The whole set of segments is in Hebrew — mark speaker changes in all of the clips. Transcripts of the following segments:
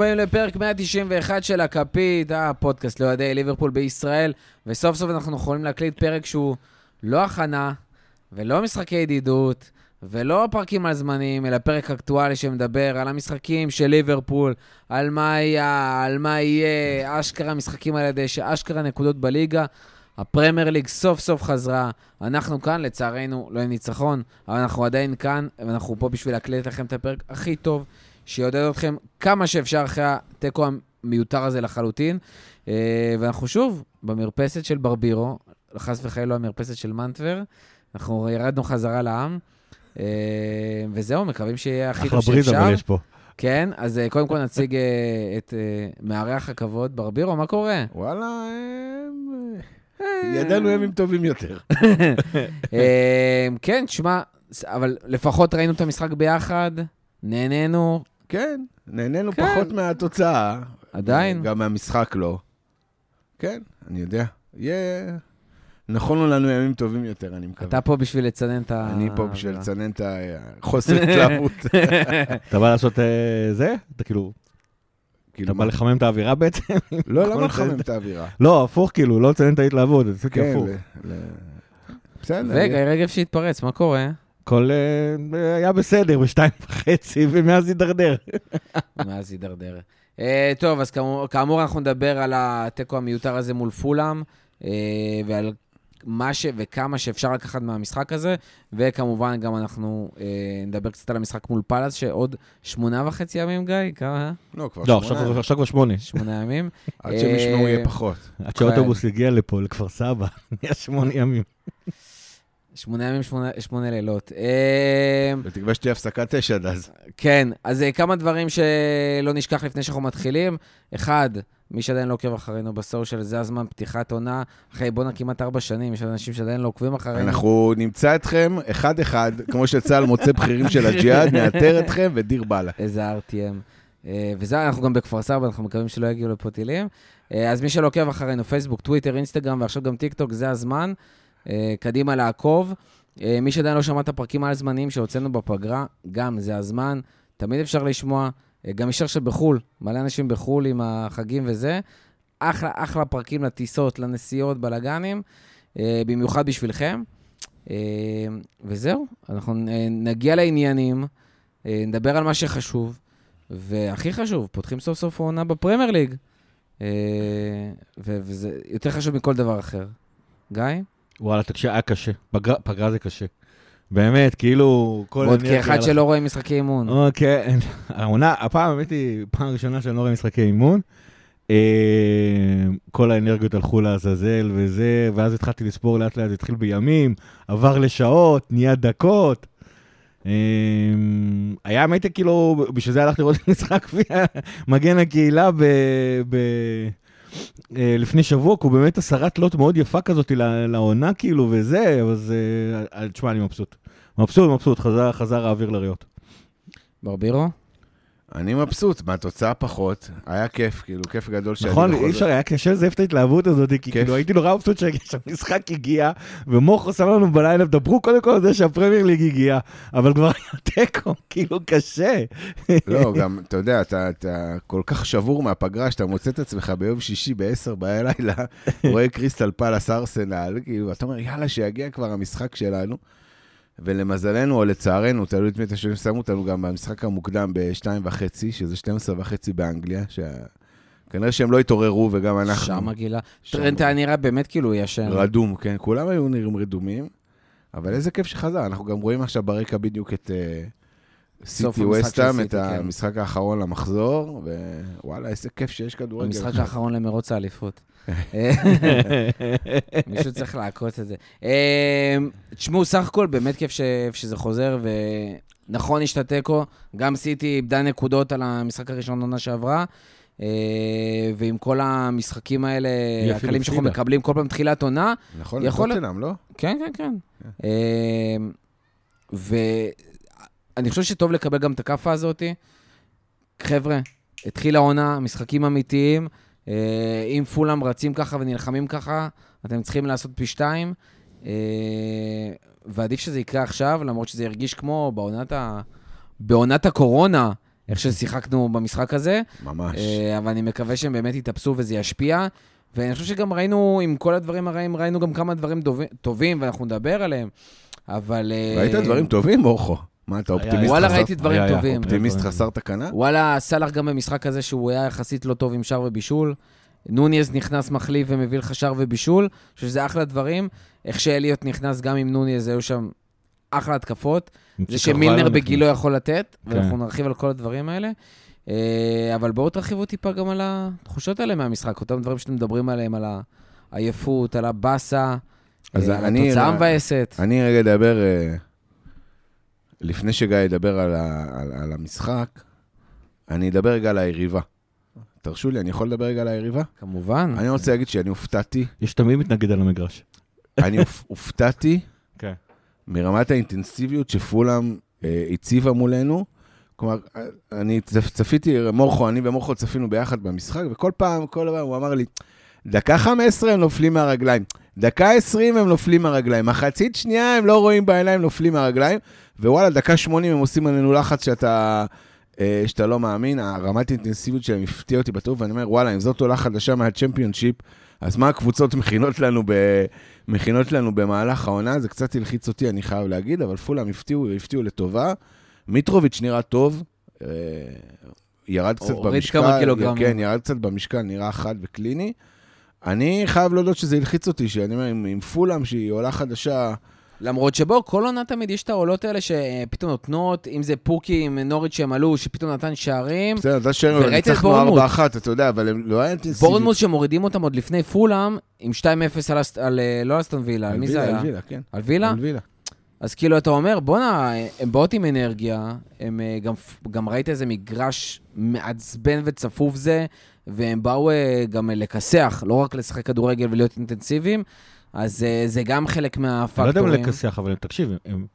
Speaker 1: הבאים לפרק 191 של הכפית, הפודקאסט לאוהדי ליברפול בישראל, וסוף סוף אנחנו יכולים להקליט פרק שהוא לא הכנה, ולא משחקי ידידות, ולא פרקים על זמנים, אלא פרק אקטואלי שמדבר על המשחקים של ליברפול, על מה היה, על מה יהיה, אשכרה משחקים על ידי שאשכרה נקודות בליגה. הפרמייר ליג סוף סוף חזרה, אנחנו כאן, לצערנו לא יהיה ניצחון, אבל אנחנו עדיין כאן, ואנחנו פה בשביל להקליט לכם את הפרק הכי טוב, שיעודד אתכם כמה שאפשר אחרי התיקו המיותר הזה לחלוטין. אה, ואנחנו שוב במרפסת של ברבירו, חס וחלילה לא המרפסת של מנטבר, אנחנו ירדנו חזרה לעם, אה, וזהו, מקווים שיהיה הכי טוב שאפשר.
Speaker 2: אחלה בריז אבל יש פה.
Speaker 1: כן, אז אה, קודם כל נציג את מארח הכבוד, ברבירו, מה קורה?
Speaker 3: וואלה, הם... ידענו ימים טובים יותר.
Speaker 1: כן, תשמע, אבל לפחות ראינו את המשחק ביחד, נהנינו,
Speaker 3: כן, נהנינו
Speaker 1: כן.
Speaker 3: פחות מהתוצאה.
Speaker 1: עדיין.
Speaker 3: גם מהמשחק לא. כן, אני יודע. יהיה... נכונו לנו ימים טובים יותר, אני מקווה.
Speaker 1: אתה פה בשביל לצנן את ה...
Speaker 3: אני פה בשביל לצנן את החוסר התלהבות.
Speaker 2: אתה בא לעשות אה, זה? אתה כאילו,
Speaker 3: כאילו,
Speaker 2: אתה בא? לחמם את האווירה בעצם?
Speaker 3: לא,
Speaker 2: כל
Speaker 3: למה לחמם את האווירה?
Speaker 2: לא, הפוך כאילו, לא לציין את ההתלהבות, זה קצת
Speaker 3: כן,
Speaker 2: הפוך.
Speaker 3: בסדר.
Speaker 1: וגיא רגב שהתפרץ, מה קורה?
Speaker 2: הכל אה, היה בסדר בשתיים וחצי, ומאז הידרדר.
Speaker 1: מאז הידרדר. אה, טוב, אז כאמור, כאמור אנחנו נדבר על התיקו המיותר הזה מול פולאם, אה, ועל מה ש... וכמה שאפשר לקחת מהמשחק הזה, וכמובן גם אנחנו נדבר קצת על המשחק מול פאלאס, שעוד שמונה וחצי ימים, גיא? כמה?
Speaker 3: לא, כבר
Speaker 2: לא,
Speaker 3: שמונה.
Speaker 2: עכשיו עכשיו כבר שמונה.
Speaker 1: שמונה ימים.
Speaker 3: עד שהם ישמעו יהיה פחות.
Speaker 2: עד שהאוטובוס הגיע לפה, לכפר סבא, נהיה שמונה ימים.
Speaker 1: שמונה ימים, שמונה, שמונה לילות. אה,
Speaker 3: בתקווה שתהיה הפסקת אש עד אז.
Speaker 1: כן, אז אה, כמה דברים שלא נשכח לפני שאנחנו מתחילים. אחד, מי שעדיין לא עוקב אחרינו בסושיאל, זה הזמן פתיחת עונה. אחרי בואנה כמעט ארבע שנים, יש אנשים שעדיין לא עוקבים אחרינו.
Speaker 3: אנחנו נמצא אתכם אחד-אחד, כמו שצה"ל מוצא בכירים של הג'יהאד, נאתר אתכם ודיר באללה.
Speaker 1: איזה RTM. אה, וזה, אנחנו גם בכפר סבא, אנחנו מקווים שלא יגיעו לפה טילים. אז מי שלא עוקב אחרינו, פייסבוק, טוויטר, אינסטגרם ועכשיו גם טיק טוק, זה הזמן. אה, קדימה לעקוב. אה, מי שעדיין לא שמע את הפרקים על זמניים שהוצאנו בפגרה, גם זה הזמן. תמיד אפשר לשמוע. אה, גם אפשר שבחו"ל, מלא אנשים בחו"ל עם החגים וזה. אחלה, אחלה פרקים לטיסות, לנסיעות, בלאגנים, במיוחד בשבילכם. וזהו, אנחנו נגיע לעניינים, נדבר על מה שחשוב. והכי חשוב, פותחים סוף סוף עונה בפרמייר ליג. וזה יותר חשוב מכל דבר אחר. גיא?
Speaker 2: וואלה, תקשיב, היה קשה. פגרה- פגרה זה קשה. באמת, כאילו, כל
Speaker 1: עוד כאחד שלא רואה משחקי אימון.
Speaker 2: אוקיי, העונה, הפעם, האמת היא, פעם ראשונה שאני לא רואה משחקי אימון. אה, כל האנרגיות הלכו לעזאזל וזה, ואז התחלתי לספור לאט לאט, זה התחיל בימים, עבר לשעות, נהיה דקות. אה, היה האמת היא, כאילו, בשביל זה הלכתי לראות משחק מגן הקהילה לפני שבוע, כי הוא באמת הסרת לוט מאוד יפה כזאת לעונה, כאילו, וזה, אז אה, תשמע, אני מבסוט. מבסוט, מבסוט, חזר, חזר האוויר לריאות.
Speaker 1: ברבירו?
Speaker 3: אני מבסוט, מהתוצאה פחות, היה כיף, כאילו, כיף גדול שאני
Speaker 2: נכון, אי אפשר, היה קשה לזייף את ההתלהבות הזאת, כי. כאילו הייתי נורא מבסוט שהמשחק הגיע, ומוכו שם לנו בלילה, דברו קודם כל על זה שהפרמייר ליג הגיע, אבל כבר היה תיקו, כאילו קשה.
Speaker 3: לא, גם, אתה יודע, אתה, אתה כל כך שבור מהפגרה, שאתה מוצא את עצמך ביום שישי ב-10 בלילה, רואה קריסטל פלאס ארסנל, כאילו, אתה אומר, יאללה, שיגיע כבר המשחק שלנו. ולמזלנו, או לצערנו, תלוי את מי אתה שואל, שמו אותנו גם במשחק המוקדם בשתיים וחצי, שזה 12 וחצי באנגליה, שכנראה שהם לא התעוררו, וגם אנחנו...
Speaker 1: שם הגילה. טרנט היה נראה באמת כאילו ישן.
Speaker 3: רדום, כן, כולם היו נראים רדומים, אבל איזה כיף שחזר, אנחנו גם רואים עכשיו ברקע בדיוק את אה, סיטי וסטאם, את
Speaker 1: כן.
Speaker 3: המשחק האחרון למחזור, ווואלה, איזה כיף שיש כדורגל.
Speaker 1: המשחק האחרון למרוץ האליפות. מישהו צריך לעקוץ את זה. אה, תשמעו, סך הכל באמת כיף ש- שזה חוזר, ונכון, יש את התיקו. גם סיטי איבדה נקודות על המשחק הראשון עונה שעברה. אה, ועם כל המשחקים האלה, הקלים שאנחנו. מקבלים כל פעם תחילת עונה,
Speaker 3: נכון,
Speaker 1: יכול
Speaker 3: לטוטנאם, לא?
Speaker 1: כן, כן, כן. אמ, ואני חושב שטוב לקבל גם את הכאפה הזאתי. חבר'ה, התחילה העונה, משחקים אמיתיים. אה, אם פולאם רצים ככה ונלחמים ככה, אתם צריכים לעשות פי שתיים. אה, ועדיף שזה יקרה עכשיו, למרות שזה ירגיש כמו בעונת, ה... בעונת הקורונה, איך ששיחקנו במשחק הזה.
Speaker 3: ממש.
Speaker 1: אה, אבל אני מקווה שהם באמת יתאפסו וזה ישפיע. ואני חושב שגם ראינו, עם כל הדברים הרעים, ראינו גם כמה דברים דובי- טובים, ואנחנו נדבר עליהם. אבל...
Speaker 3: ראית דברים טובים, אורחו? מה, אתה אופטימיסט
Speaker 1: וואלה,
Speaker 3: חסר-
Speaker 1: ראיתי דברים. טובים.
Speaker 3: אופטימיסט. חסר תקנה?
Speaker 1: וואלה, סאלח גם במשחק הזה שהוא היה יחסית לא טוב עם שער ובישול. נוניז נכנס מחליף ומביא לך שער ובישול, אני חושב שזה אחלה דברים. איך שאליוט נכנס גם עם נוניז, היו שם אחלה התקפות. זה שמילנר בגילו יכול לתת,
Speaker 2: כן.
Speaker 1: ואנחנו נרחיב על כל הדברים האלה. אה, אבל בואו תרחיבו טיפה גם על התחושות האלה מהמשחק, אותם דברים שאתם מדברים עליהם, על העייפות, על הבאסה,
Speaker 3: אז
Speaker 1: אה,
Speaker 3: אני-
Speaker 1: התוצאה המבאסת.
Speaker 3: אני רגע אדבר, אה, לפני שגיא ידבר על, ה, על, על המשחק, אני אדבר רגע על היריבה. תרשו לי, אני יכול לדבר רגע על היריבה?
Speaker 1: כמובן.
Speaker 3: אני רוצה להגיד שאני הופתעתי,
Speaker 2: יש תמיד מתנגד על המגרש.
Speaker 3: אני הופ- הופתעתי
Speaker 2: כן.
Speaker 3: מרמת האינטנסיביות שפולאם אה, הציבה מולנו. כלומר, אני צפ- צפיתי, מורכו, אני ומורכו צפינו ביחד במשחק, וכל פעם, כל פעם הוא אמר לי, דקה 15 הם נופלים מהרגליים, דקה 20 הם נופלים מהרגליים, מחצית שנייה הם לא רואים בעיניים, נופלים מהרגליים, ווואלה, דקה 80 הם עושים עלינו לחץ שאתה, אה, שאתה לא מאמין, הרמת האינטנסיביות שלהם הפתיעה אותי בטוב, ואני אומר, וואלה, אם זאת עולה חדשה מהצ'מפיונשיפ, אז מה הקבוצות מכינות לנו, ב, מכינות לנו במהלך העונה? זה קצת הלחיץ אותי, אני חייב להגיד, אבל פולאם הפתיעו, הפתיעו לטובה. מיטרוביץ' נראה טוב, אה, ירד קצת במשקל. כן, ירד קצת במשקל, נראה חד וקליני. אני חייב להודות שזה הלחיץ אותי, שאני אומר, עם, עם פולאם, שהיא עולה חדשה,
Speaker 1: למרות שבו, כל עונה תמיד יש את העולות האלה שפתאום נותנות, אם זה פוקי עם נוריץ' שהם עלו, שפתאום נתן שערים.
Speaker 3: בסדר, שרנו,
Speaker 1: וראית את
Speaker 3: ניצחנו
Speaker 1: בורנמוט.
Speaker 3: 4-1, אתה יודע, אבל הם לא היה אינטנסיבית.
Speaker 1: בורנמוס שמורידים אותם עוד לפני פולאם, עם 2-0 על, על, אה, לא על אסטון וילה, על מי זה היה?
Speaker 3: על וילה, כן.
Speaker 1: על וילה?
Speaker 3: על וילה.
Speaker 1: אז כאילו, אתה אומר, בואנה, הם באות עם אנרגיה, הם אה, גם, גם ראית איזה מגרש מעצבן וצפוף זה, והם באו אה, גם לכסח, לא רק לשחק כדורגל ולהיות אינטנסיביים, אז אה, זה גם חלק
Speaker 2: אני לא יודע
Speaker 1: מהפקטורים.
Speaker 2: אם לכסח, אבל תקשיב, הם...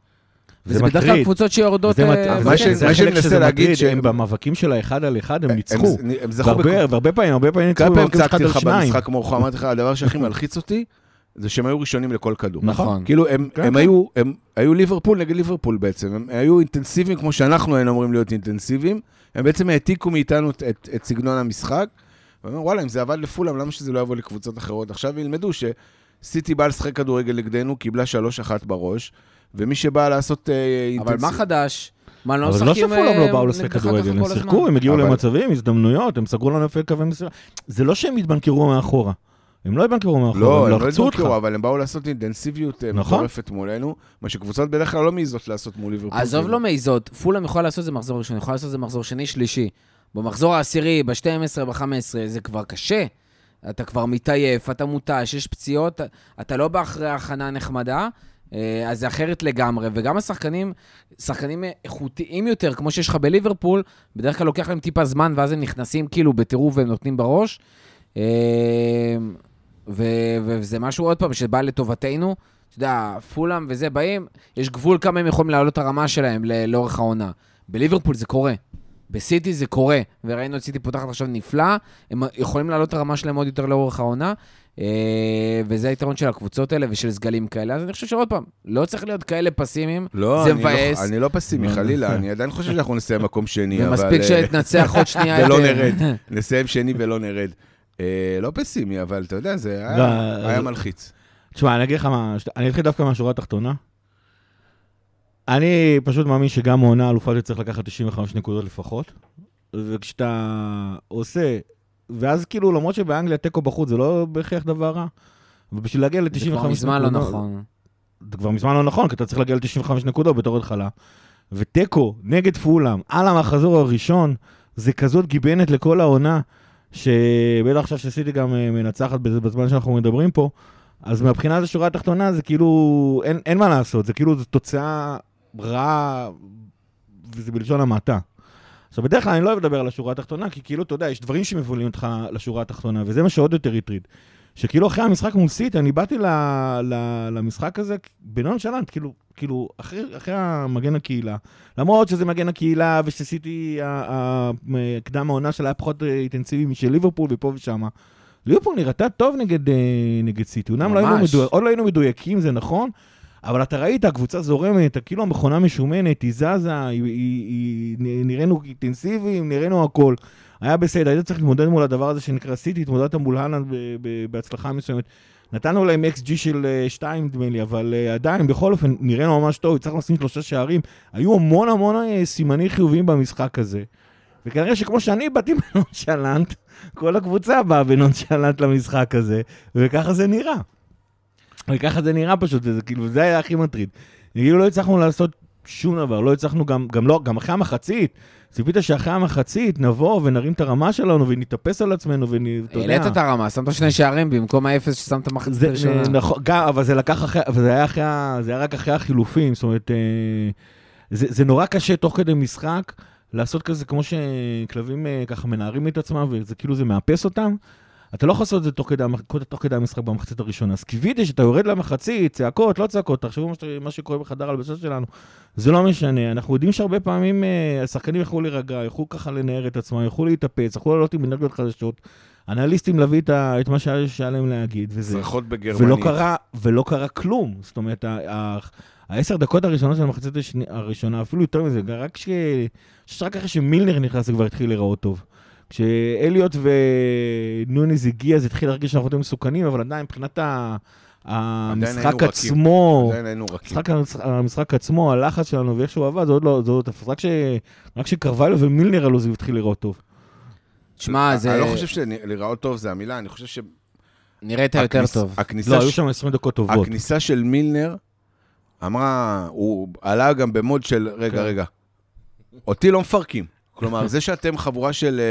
Speaker 1: וזה בדרך כלל קבוצות שיורדות...
Speaker 2: זה
Speaker 1: אה,
Speaker 3: מה מה שאני מנסה להגיד שהם-
Speaker 2: הם במאבקים של האחד על אחד, הם ניצחו.
Speaker 3: הם, זכו
Speaker 2: והרבה
Speaker 3: בכל...
Speaker 2: והרבה פעמים, הרבה פעמים ניצחו
Speaker 3: כמה פעמים
Speaker 2: במאבקים של אחד
Speaker 3: צעקתי
Speaker 2: על
Speaker 3: לך
Speaker 2: שניים.
Speaker 3: במשחק מורכו, אמרתי לך, הדבר שהכי מלחיץ אותי, זה שהם היו ראשונים לכל כדור.
Speaker 1: נכון.
Speaker 3: כאילו, הם,
Speaker 2: כן,
Speaker 3: הם,
Speaker 2: כן.
Speaker 3: היו, הם היו ליברפול נגד ליברפול בעצם. הם היו אינטנסיביים כמו שאנחנו היינו אמורים להיות אינטנסיביים. הם בעצם העתיקו מאיתנו את, את, את סגנון המשחק. ואומרים, וואלה, אם זה עבד לפולם, למה שזה לא יבוא לקבוצות אחרות? עכשיו ילמדו שסיטי באה לשחק כדורגל נגדנו, קיבלה 3-1 בראש, ומי שבא לעשות אה,
Speaker 1: אבל
Speaker 3: אינטנסיב...
Speaker 1: מה חדש? מה, לא
Speaker 2: אבל זה לא
Speaker 1: משחקים
Speaker 2: שפולאם
Speaker 1: אה,
Speaker 2: לא באו לשחק כדורגל, הם? שיחקו, הם הגיעו
Speaker 3: אבל-
Speaker 2: למצבים, הזדמנויות, הם סגרו לנו יפה קווי מסירה. זה לא שהם התבנקרו מאחורה. הם לא התבנקרו מאחורה,
Speaker 3: לא,
Speaker 2: הם
Speaker 3: הם לא
Speaker 2: לחצו אותך.
Speaker 3: התבנקרו, אבל הם באו לעשות אינטנסיביות אה,
Speaker 2: נכון.
Speaker 3: מטורפת מולנו, מה שקבוצות בדרך כלל לא מעיזות לעשות מול ליברפול.
Speaker 1: עזוב לא מעיזות, פולאם יכולה לעשות את זה מחזור ראשון, יכולה לעשות את זה מחזור שני, שלישי. במחזור העשירי, ב-12, ב-15, זה כבר קשה. אתה כבר מתעייף, אתה מותש, יש פציעות, אתה לא באחרי הכנה נחמדה, אה, אז זה אחרת לגמרי. וגם השחקנים, שחקנים איכותיים יותר, כמו שיש לך בליברפול, בדרך כלל לוקח להם טיפה זמן, ואז הם נכנסים כאילו בטירוף והם נותנים בראש. ו- וזה משהו, עוד פעם, שבא לטובתנו. אתה יודע, פולאם וזה באים, יש גבול כמה הם יכולים להעלות את הרמה שלהם ל- לאורך העונה. בליברפול זה קורה. בסיטי זה קורה, וראינו את סיטי פותחת עכשיו נפלא, הם יכולים להעלות את הרמה שלהם עוד יותר לאורך העונה, אה, וזה היתרון של הקבוצות האלה ושל סגלים כאלה. אז אני חושב שעוד פעם, לא צריך להיות כאלה פסימיים,
Speaker 3: לא,
Speaker 1: זה
Speaker 3: אני לא-
Speaker 1: מבאס.
Speaker 3: אני לא פסימי, חלילה, אני עדיין חושב שאנחנו נסיים מקום שני, אבל...
Speaker 1: ומספיק
Speaker 3: אה,
Speaker 1: שננצח עוד שנייה
Speaker 3: ולא
Speaker 1: את-
Speaker 3: נרד. נסיים שני ולא נרד. אה, לא פסימי, אבל אתה יודע, זה היה-
Speaker 2: לא,
Speaker 3: היה
Speaker 2: אה,
Speaker 3: מלחיץ.
Speaker 2: תשמע, אני אגיד לך מה, אני אתחיל דווקא מהשורה התחתונה. אני פשוט מאמין שגם מעונה אלופה צריך לקחת 95 נקודות לפחות. וכשאתה עושה, ואז כאילו, למרות שבאנגליה תיקו בחוץ זה לא בהכרח דבר רע, ובשביל להגיע ל-95
Speaker 1: זה
Speaker 2: נקודות...
Speaker 1: כבר מזמן לא נכון.
Speaker 2: זה כבר מזמן לא נכון, כי אתה צריך להגיע ל-95 נקודות בתור התחלה. ותיקו נגד פולאם על המחזור הראשון, זה כזאת גיבנת לכל העונה, שבטח עכשיו שעשיתי גם אה, מנצחת בזמן שאנחנו מדברים פה, אז מהבחינה הזו שורה התחתונה זה כאילו, אין, אין מה לעשות, זה כאילו, זו תוצאה רעה, וזה בלשון המעטה. עכשיו, בדרך כלל אני לא אוהב לדבר על השורה התחתונה, כי כאילו, אתה יודע, יש דברים שמבולים אותך לשורה התחתונה, וזה מה שעוד יותר הטריד. שכאילו אחרי המשחק מול סיטי, אני באתי ל, ל, למשחק הזה בנונשלנט, כאילו, כאילו, אחרי, אחרי המגן הקהילה. למרות שזה מגן הקהילה, ושסיטי, ה- ה- קדם העונה שלה היה פחות אה, אינטנסיבי משל ליברפול ופה ושם. ליברפול נראתה טוב נגד, אה, נגד סיטי. אומנם לא עוד לא היינו מדויקים, זה נכון, אבל אתה ראית, הקבוצה זורמת, כאילו המכונה משומנת, היא זזה, היא, היא, היא, נראינו אינטנסיביים, נראינו הכל. היה בסדר, היית צריך להתמודד מול הדבר הזה שנקרא סיטי, התמודדת מול הלנד בהצלחה מסוימת. נתנו להם אקס ג'י של 2, אה, נדמה לי, אבל uh, עדיין, בכל אופן, נראינו ממש טוב, הצלחנו לשים שלושה שערים. היו המון המון uh, סימנים חיוביים במשחק הזה. וכנראה שכמו שאני באתי בנונשלנט, כל הקבוצה באה בנונשלנט למשחק הזה, וככה זה נראה. וככה זה נראה פשוט, זה כאילו, זה היה הכי מטריד. כאילו לא הצלחנו לעשות שום דבר, לא הצלחנו גם, גם לא, גם אחרי המחצית, ציפית שאחרי המחצית נבוא ונרים את הרמה שלנו ונתאפס על עצמנו ואתה
Speaker 1: יודע... העלית את הרמה, שמת שני שערים במקום האפס ששמת מחצית
Speaker 2: ראשונה. נכון, גם, אבל זה לקח אחרי, אבל זה היה, אחרי, זה היה רק אחרי החילופים, זאת אומרת, אה, זה, זה נורא קשה תוך כדי משחק לעשות כזה כמו שכלבים אה, ככה מנערים את עצמם וזה כאילו זה מאפס אותם. אתה לא יכול לעשות את זה תוך כדי, תוך כדי המשחק במחצית הראשונה. אז קיוויתי שאתה יורד למחצית, צעקות, לא צעקות, תחשבו מה, מה שקורה בחדר הלבשה שלנו. זה לא משנה, אנחנו יודעים שהרבה פעמים אה, השחקנים יכלו להירגע, יכלו ככה לנער את עצמם, יכלו להתאפץ, יכלו לעלות עם אנרגיות חדשות. אנליסטים להביא את, את מה שהיה להם להגיד, וזה...
Speaker 3: צרחות בגרמנית.
Speaker 2: ולא קרה, ולא קרה כלום. זאת אומרת, העשר דקות הראשונות של המחצית הראשונה, אפילו יותר מזה, רק ש... שרק אחרי שמילנר נכנס זה כבר התחיל להיראות טוב. כשאליוט ונוניז הגיע, זה התחיל להרגיש שאנחנו יותר מסוכנים, אבל עדיין מבחינת המשחק עצמו, המשחק, המשחק עצמו, הלחץ שלנו ואיך שהוא עבד, זה עוד לא, זה עוד תפס. רק שקרווליו ומילנר עלו זה התחיל לראות טוב.
Speaker 1: שמע, זה...
Speaker 3: אני לא חושב שלראות טוב זה המילה, אני חושב ש...
Speaker 1: נראית יותר טוב.
Speaker 2: לא, היו שם 20 דקות טובות.
Speaker 3: הכניסה של מילנר אמרה, הוא עלה גם במוד של, רגע, כן. רגע, אותי לא מפרקים. כלומר, זה שאתם חבורה של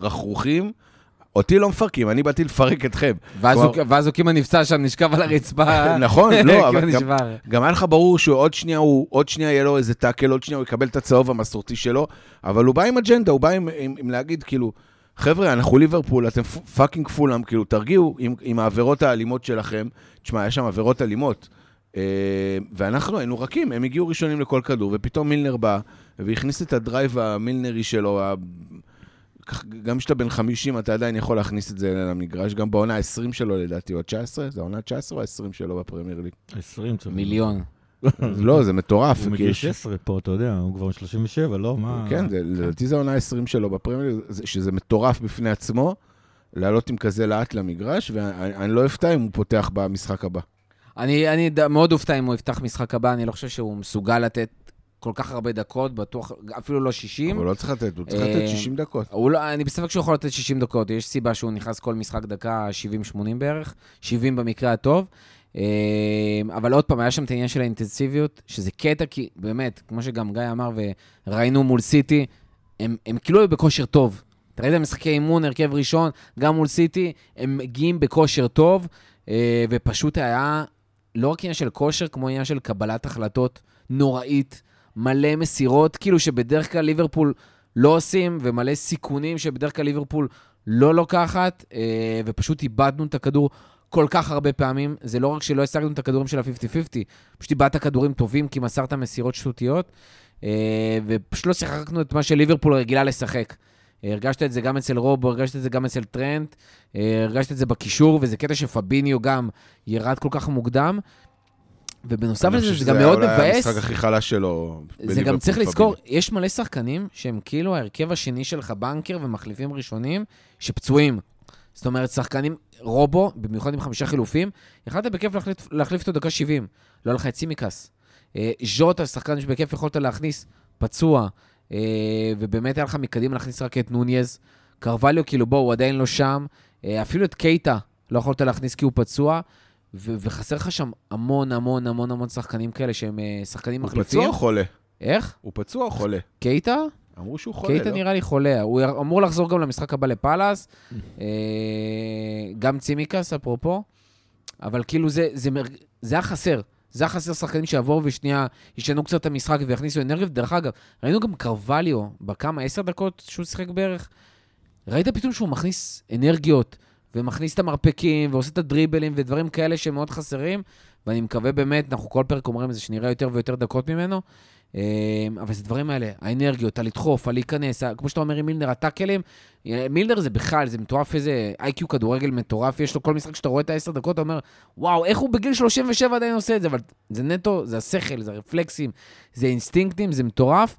Speaker 3: uh, רכרוכים, אותי לא מפרקים, אני באתי לפרק אתכם.
Speaker 1: ואז אוקימה נפצע שם, נשכב על הרצפה.
Speaker 3: נכון, לא, אבל גם היה לך ברור שעוד שנייה הוא, עוד שנייה יהיה לו איזה טאקל, עוד שנייה הוא יקבל את הצהוב המסורתי שלו, אבל הוא בא עם אג'נדה, הוא בא עם, עם, עם להגיד, כאילו, חבר'ה, אנחנו ליברפול, אתם fucking פולאם, כאילו, תרגיעו עם, עם העבירות האלימות שלכם. תשמע, היה שם עבירות אלימות. אה, ואנחנו היינו רכים, הם הגיעו ראשונים לכל כדור, ופתאום מילנר בא והכניס את ה drive המילנרי שלו. גם כשאתה בן 50, אתה עדיין יכול להכניס את זה למגרש, גם בעונה ה-20 שלו לדעתי, או ה-19? זה העונה ה-19 או ה-20 שלו בפרמייר ליג?
Speaker 2: 20,
Speaker 1: צריך. מיליון.
Speaker 3: לא, זה מטורף.
Speaker 2: הוא מגיל 16 פה, אתה יודע, הוא כבר 37, לא? מה...
Speaker 3: כן, לדעתי זה העונה ה-20 שלו בפרמייר ליג, שזה מטורף בפני עצמו, לעלות עם כזה לאט למגרש, ואני לא אפתע אם הוא פותח במשחק הבא.
Speaker 1: אני, אני מאוד אופתע אם הוא יפתח משחק הבא, אני לא חושב שהוא מסוגל לתת כל כך הרבה דקות, בטוח, אפילו לא 60.
Speaker 3: הוא לא צריך לתת, הוא צריך לתת 60 אה, דקות.
Speaker 1: לא, אני בספק שהוא יכול לתת 60 דקות, יש סיבה שהוא נכנס כל משחק דקה 70-80 בערך, 70 במקרה הטוב. אה, אבל עוד פעם, היה שם את העניין של האינטנסיביות, שזה קטע, כי באמת, כמו שגם גיא אמר, וראינו מול סיטי, הם, הם כאילו היו בכושר טוב. אתה ראית משחקי אימון, הרכב ראשון, גם מול סיטי, הם מגיעים בכושר טוב, אה, ופשוט היה לא רק עניין של כושר, כמו עניין של קבלת החלטות נוראית, מלא מסירות, כאילו שבדרך כלל ליברפול לא עושים, ומלא סיכונים שבדרך כלל ליברפול לא לוקחת, אה, ופשוט איבדנו את הכדור כל כך הרבה פעמים. זה לא רק שלא השגנו את הכדורים של ה-50-50, פשוט איבדת כדורים טובים כי מסרת מסירות שטותיות, אה, ופשוט לא שיחקנו את מה שליברפול רגילה לשחק. הרגשת את זה גם אצל רובו, הרגשת את זה גם אצל טרנט, אה, הרגשת את זה בקישור, וזה קטע שפביניו גם ירד כל כך מוקדם. ובנוסף לזה, זה גם מאוד מבאס. אני חושב
Speaker 3: שזה המשחק הכי חלש שלו.
Speaker 1: זה גם צריך לזכור, יש מלא שחקנים שהם כאילו ההרכב השני שלך בנקר ומחליפים ראשונים, שפצועים. זאת אומרת, שחקנים, רובו, במיוחד עם חמישה חילופים, יכלת בכיף להחליף, להחליף אותו דקה 70, לא היה לך את סימיקס. אה, ז'וטה, שחקן שבכיף יכולת להכניס, פצוע. אה, ובאמת היה לך מקדימה להכניס רק את נוניז. קרווליו, כאילו, בואו, הוא עדיין לא שם. אה, אפילו את קייטה לא יכולת להכניס כי הוא פצוע. ו- וחסר לך שם המון המון המון המון שחקנים כאלה שהם אה, שחקנים מחליפים.
Speaker 3: הוא פצוע או חולה?
Speaker 1: איך?
Speaker 3: הוא פצוע או חולה?
Speaker 1: קייטה?
Speaker 3: אמרו שהוא חולה,
Speaker 1: קייטה
Speaker 3: לא?
Speaker 1: נראה לי חולה. הוא אמור לחזור גם למשחק הבא לפאלאס. גם צימקס, אפרופו. אבל כאילו זה, זה, זה היה חסר. זה היה חסר שחקנים שיבואו ושנייה ישנו קצת את המשחק ויכניסו אנרגיה. דרך אגב, ראינו גם קרווליו, בכמה, עשר דקות שהוא שיחק בערך, ראית פתאום שהוא מכניס אנרגיות, ומכניס את המרפקים, ועושה את הדריבלים ודברים כאלה שהם מאוד חסרים, ואני מקווה באמת, אנחנו כל פרק אומרים את זה, שנראה יותר ויותר דקות ממנו. אה, אבל זה דברים האלה, האנרגיות, הלדחוף, הלהיכנס, כמו שאתה אומר עם מילנר, הטאקלים, אה, מילנר זה בכלל, זה מטורף, איזה איי-קיו כדורגל מטורף, יש לו כל משחק שאתה רואה את העשר דקות, אתה אומר, וואו, איך הוא בגיל 37 עדיין עושה את זה, אבל זה נטו, זה השכל, זה הרפלקסים, זה אינסטינקטים, זה מטורף.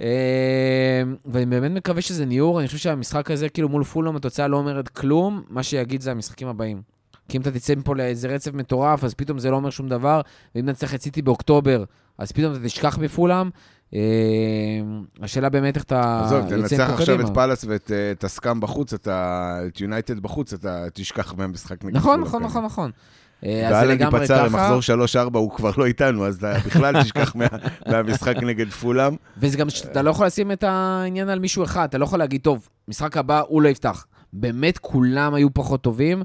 Speaker 1: אה, ואני באמת מקווה שזה ניעור, אני חושב שהמשחק הזה, כאילו מול פולאם, התוצאה לא אומרת כלום, מה שיגיד זה המשחקים הבאים. כי אם אתה תצא מפה לאיזה רצף מטורף, אז פתאום זה לא אומר שום דבר, ואם נצליח את סיטי באוקטובר, אז פתאום אתה תשכח מפולאם. אה, השאלה באמת איך אתה
Speaker 3: עזוב,
Speaker 1: יוצא
Speaker 3: תנצח
Speaker 1: מפה
Speaker 3: עכשיו את
Speaker 1: קדימה.
Speaker 3: פאלאס ואת אה, הסקאם בחוץ, את יונייטד בחוץ, אתה תשכח מהמשחק נגד
Speaker 1: נכון,
Speaker 3: פולאם,
Speaker 1: נכון,
Speaker 3: כן.
Speaker 1: נכון, נכון. אה,
Speaker 3: ואלן ייפצע
Speaker 1: ככה,
Speaker 3: למחזור 3-4, הוא כבר לא איתנו, אז אתה בכלל תשכח מה- מהמשחק נגד פולאם.
Speaker 1: וזה גם שאתה לא יכול לשים את העניין על מישהו אחד, אתה לא יכול להגיד, טוב, משחק הבא הוא לא יפתח. באמת כולם היו פחות טובים.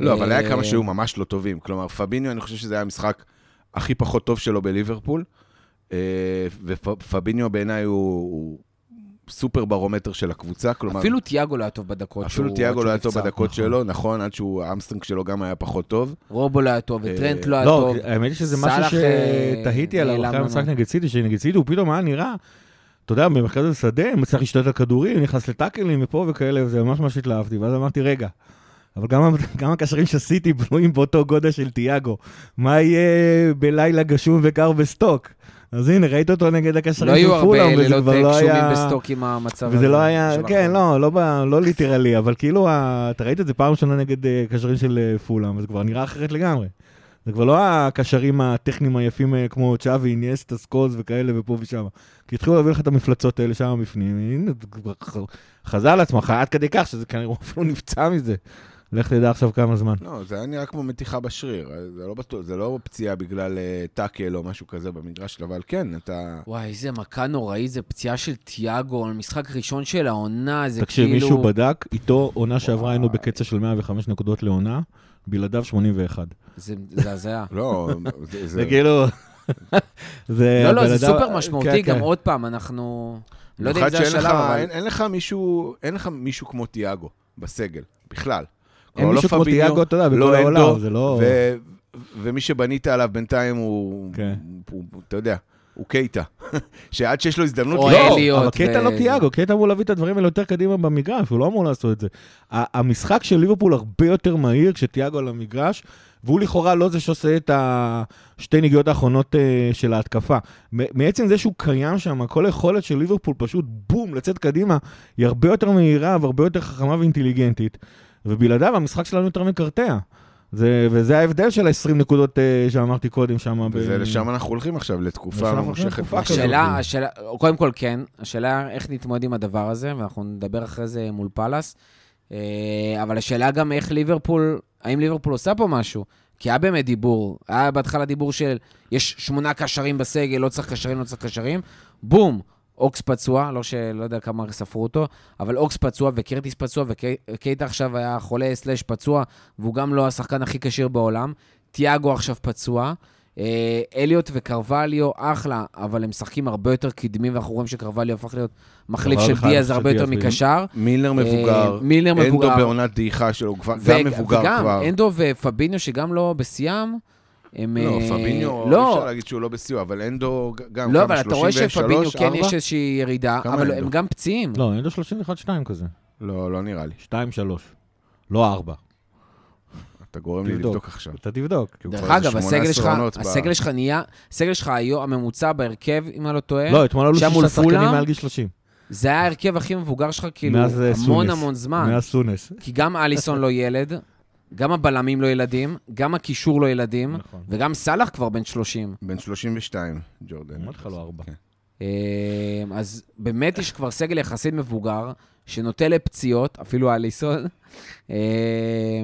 Speaker 3: לא, אבל היה
Speaker 1: אה,
Speaker 3: כמה שהיו ממש לא טובים. כלומר, פביניו, אני חושב שזה היה המשחק הכי פחות טוב שלו בליברפול, אה, ופביניו בעיניי הוא הוא סופר ברומטר של הקבוצה, כלומר...
Speaker 1: אפילו תיאגו לא היה טוב בדקות
Speaker 3: אפילו
Speaker 1: שהוא-
Speaker 3: תיאגו לא היה טוב. בדקות שלו, נכון, עד שהוא, ה hamstring שלו גם היה פחות טוב.
Speaker 1: רובו לא היה טוב,
Speaker 3: אה,
Speaker 1: וטרנט לא היה
Speaker 2: לא,
Speaker 1: טוב.
Speaker 2: האמת היא שזה משהו
Speaker 1: אה,
Speaker 2: שתהיתי עליו אחרי המשחק. נגד סיטי, שנגד סיטי הוא פתאום היה נראה, אתה יודע, במרכז השדה, מצליח להשתלט על כדורים, נכנס לטאקלים מפה וכאלה, וזה ממש ממש התלהבתי, ואז אמרתי, רגע, אבל גם, גם הקשרים של סיטי בנויים באותו גודל של תיאגו, מה יהיה בלילה גשום וקר בסטוק? אז הנה, ראית אותו נגד הקשרים
Speaker 1: לא
Speaker 2: של
Speaker 1: היו הרבה
Speaker 2: פולאם, וזה
Speaker 1: לילות
Speaker 2: כבר לא
Speaker 1: גשומים
Speaker 2: היה...
Speaker 1: בסטוק עם המצב הזה.
Speaker 2: וזה לא היה, כן. לא, לא, לא literally, אבל כאילו, ה- אתה ראית את זה פעם ראשונה נגד אה, קשרים של אה, פולאם, וזה כבר נראה אחרת לגמרי. זה כבר לא הקשרים הטכניים היפים אה, כמו צ'אבי, אינייסטה, סקולס וכאלה ופה ושם. כי התחילו להביא לך את המפלצות האלה שם בפנים, הנה, זה כבר ח- חזר לעצמך, עד כדי כך שזה כנראה אפילו נפצע מזה. לך תדע עכשיו כמה זמן.
Speaker 3: לא, זה היה נראה כמו מתיחה בשריר. זה לא, בטוח, זה לא פציעה בגלל אה, טאקל או משהו כזה במגרש, אבל כן, אתה...
Speaker 1: וואי, איזה מכה נוראית, זה פציעה של תיאגו, על משחק ראשון של העונה, זה
Speaker 2: תקשיב,
Speaker 1: כאילו...
Speaker 2: מישהו בדק, איתו עונה שעברה היינו בקצב של 105 נקודות לעונה, בלעדיו 81.
Speaker 1: זה זה הזיה.
Speaker 3: לא, זה...
Speaker 2: זה כאילו... זה
Speaker 1: לא, לא,
Speaker 2: הבן
Speaker 1: זה סופר משמעותי,
Speaker 2: כן,
Speaker 1: גם
Speaker 2: כן.
Speaker 1: עוד פעם, אנחנו... לא יודע אם זה השלב, אבל...
Speaker 3: אין, אין לך מישהו, אין לך מישהו כמו תיאגו בסגל, בכלל.
Speaker 2: אין
Speaker 3: כלומר,
Speaker 2: מישהו כמו תיאגו, אתה יודע, בכל
Speaker 3: לא
Speaker 2: העולם, זה לא...
Speaker 3: ו- ומי שבנית עליו בינתיים הוא,
Speaker 2: כן.
Speaker 3: הוא, הוא אתה יודע, הוא קייטה. שעד שיש לו הזדמנות...
Speaker 1: או
Speaker 3: לא,
Speaker 1: אליוט.
Speaker 2: אבל קייטה לא
Speaker 1: וזה.
Speaker 2: תיאגו, קייטה אמור להביא את הדברים האלה יותר קדימה במגרש, הוא לא אמור לעשות את זה. ה- המשחק של ליברפול הרבה יותר מהיר כשתיאגו על המגרש, והוא לכאורה לא זה שעושה את השתי נגיעות האחרונות אה, של ההתקפה. מעצם זה שהוא קיים שם, כל היכולת של ליברפול פשוט בום, לצאת קדימה, היא הרבה יותר מהירה והרבה יותר חכמה ואינטליגנטית, ובלעדיו המשחק שלנו יותר מקרטע. זה, וזה ההבדל של ה-20 נקודות אה, שאמרתי קודם שם.
Speaker 3: וזה לשם אנחנו הולכים עכשיו, לתקופה ממושכת.
Speaker 1: השאלה, השאלה, קודם כל כן, השאלה איך נתמודד עם הדבר הזה, ואנחנו נדבר אחרי זה מול פאלאס, אה, אבל השאלה גם איך ליברפול, האם ליברפול עושה פה משהו? כי היה באמת דיבור, היה בהתחלה דיבור של יש שמונה קשרים בסגל, לא צריך קשרים, לא צריך קשרים, בום, אוקס פצוע, לא שלא יודע כמה ספרו אותו, אבל אוקס פצוע וקרטיס פצוע, וקייטה עכשיו היה חולה סלאש פצוע, והוא גם לא השחקן הכי כשיר בעולם. תיאגו עכשיו פצוע. אה, אליוט וקרווליו, אחלה, אבל הם משחקים הרבה יותר קדמים, ואנחנו רואים שקרווליו הפך להיות מחליף של דיאז הרבה יותר מקשר.
Speaker 3: מילנר מבוגר,
Speaker 1: אה, מילנר
Speaker 3: אנדו
Speaker 1: מבוגר.
Speaker 3: בעונת דעיכה שלו, גם מבוגר
Speaker 1: וגם
Speaker 3: כבר.
Speaker 1: אנדו ופביניו, שגם לא בשיאם, הם...
Speaker 3: לא,
Speaker 1: אה,
Speaker 3: פביניו, אי
Speaker 1: לא,
Speaker 3: אפשר להגיד שהוא לא בסיוע, אבל אנדו גם
Speaker 1: לא,
Speaker 3: כמה,
Speaker 1: אבל אתה רואה
Speaker 3: 33,
Speaker 1: שפביניו כן
Speaker 3: 4?
Speaker 1: יש איזושהי ירידה, אבל
Speaker 3: אנדו?
Speaker 1: הם גם פציעים.
Speaker 2: לא, לו 31-2 כזה.
Speaker 3: לא, לא נראה לי.
Speaker 2: 2-3. לא 4.
Speaker 3: אתה גורם לי. לבדוק עכשיו.
Speaker 2: אתה תבדוק.
Speaker 1: דרך אגב, הסגל
Speaker 3: 18
Speaker 1: שלך, הסגל שלך נהיה, הסגל שלך היום, הממוצע בהרכב, אם אני לא טועה,
Speaker 2: לא, אתמול עלו שישה שחקנים? מעל גיל 30.
Speaker 1: זה היה ההרכב הכי מבוגר שלך, כאילו,
Speaker 2: אה,
Speaker 1: המון. המון זמן.
Speaker 2: מאז סונס.
Speaker 1: כי גם אליסון לא ילד, גם הבלמים לא ילדים, גם הקישור לא ילדים,
Speaker 2: נכון.
Speaker 1: וגם סאלח כבר בן 30.
Speaker 3: בן 32, ג'ורדן.
Speaker 2: אמרתי לך לא ארבע.
Speaker 3: כן.
Speaker 1: אה, אז באמת יש כבר סגל יחסית מבוגר, שנוטה לפציעות, אפילו אליסון. אה,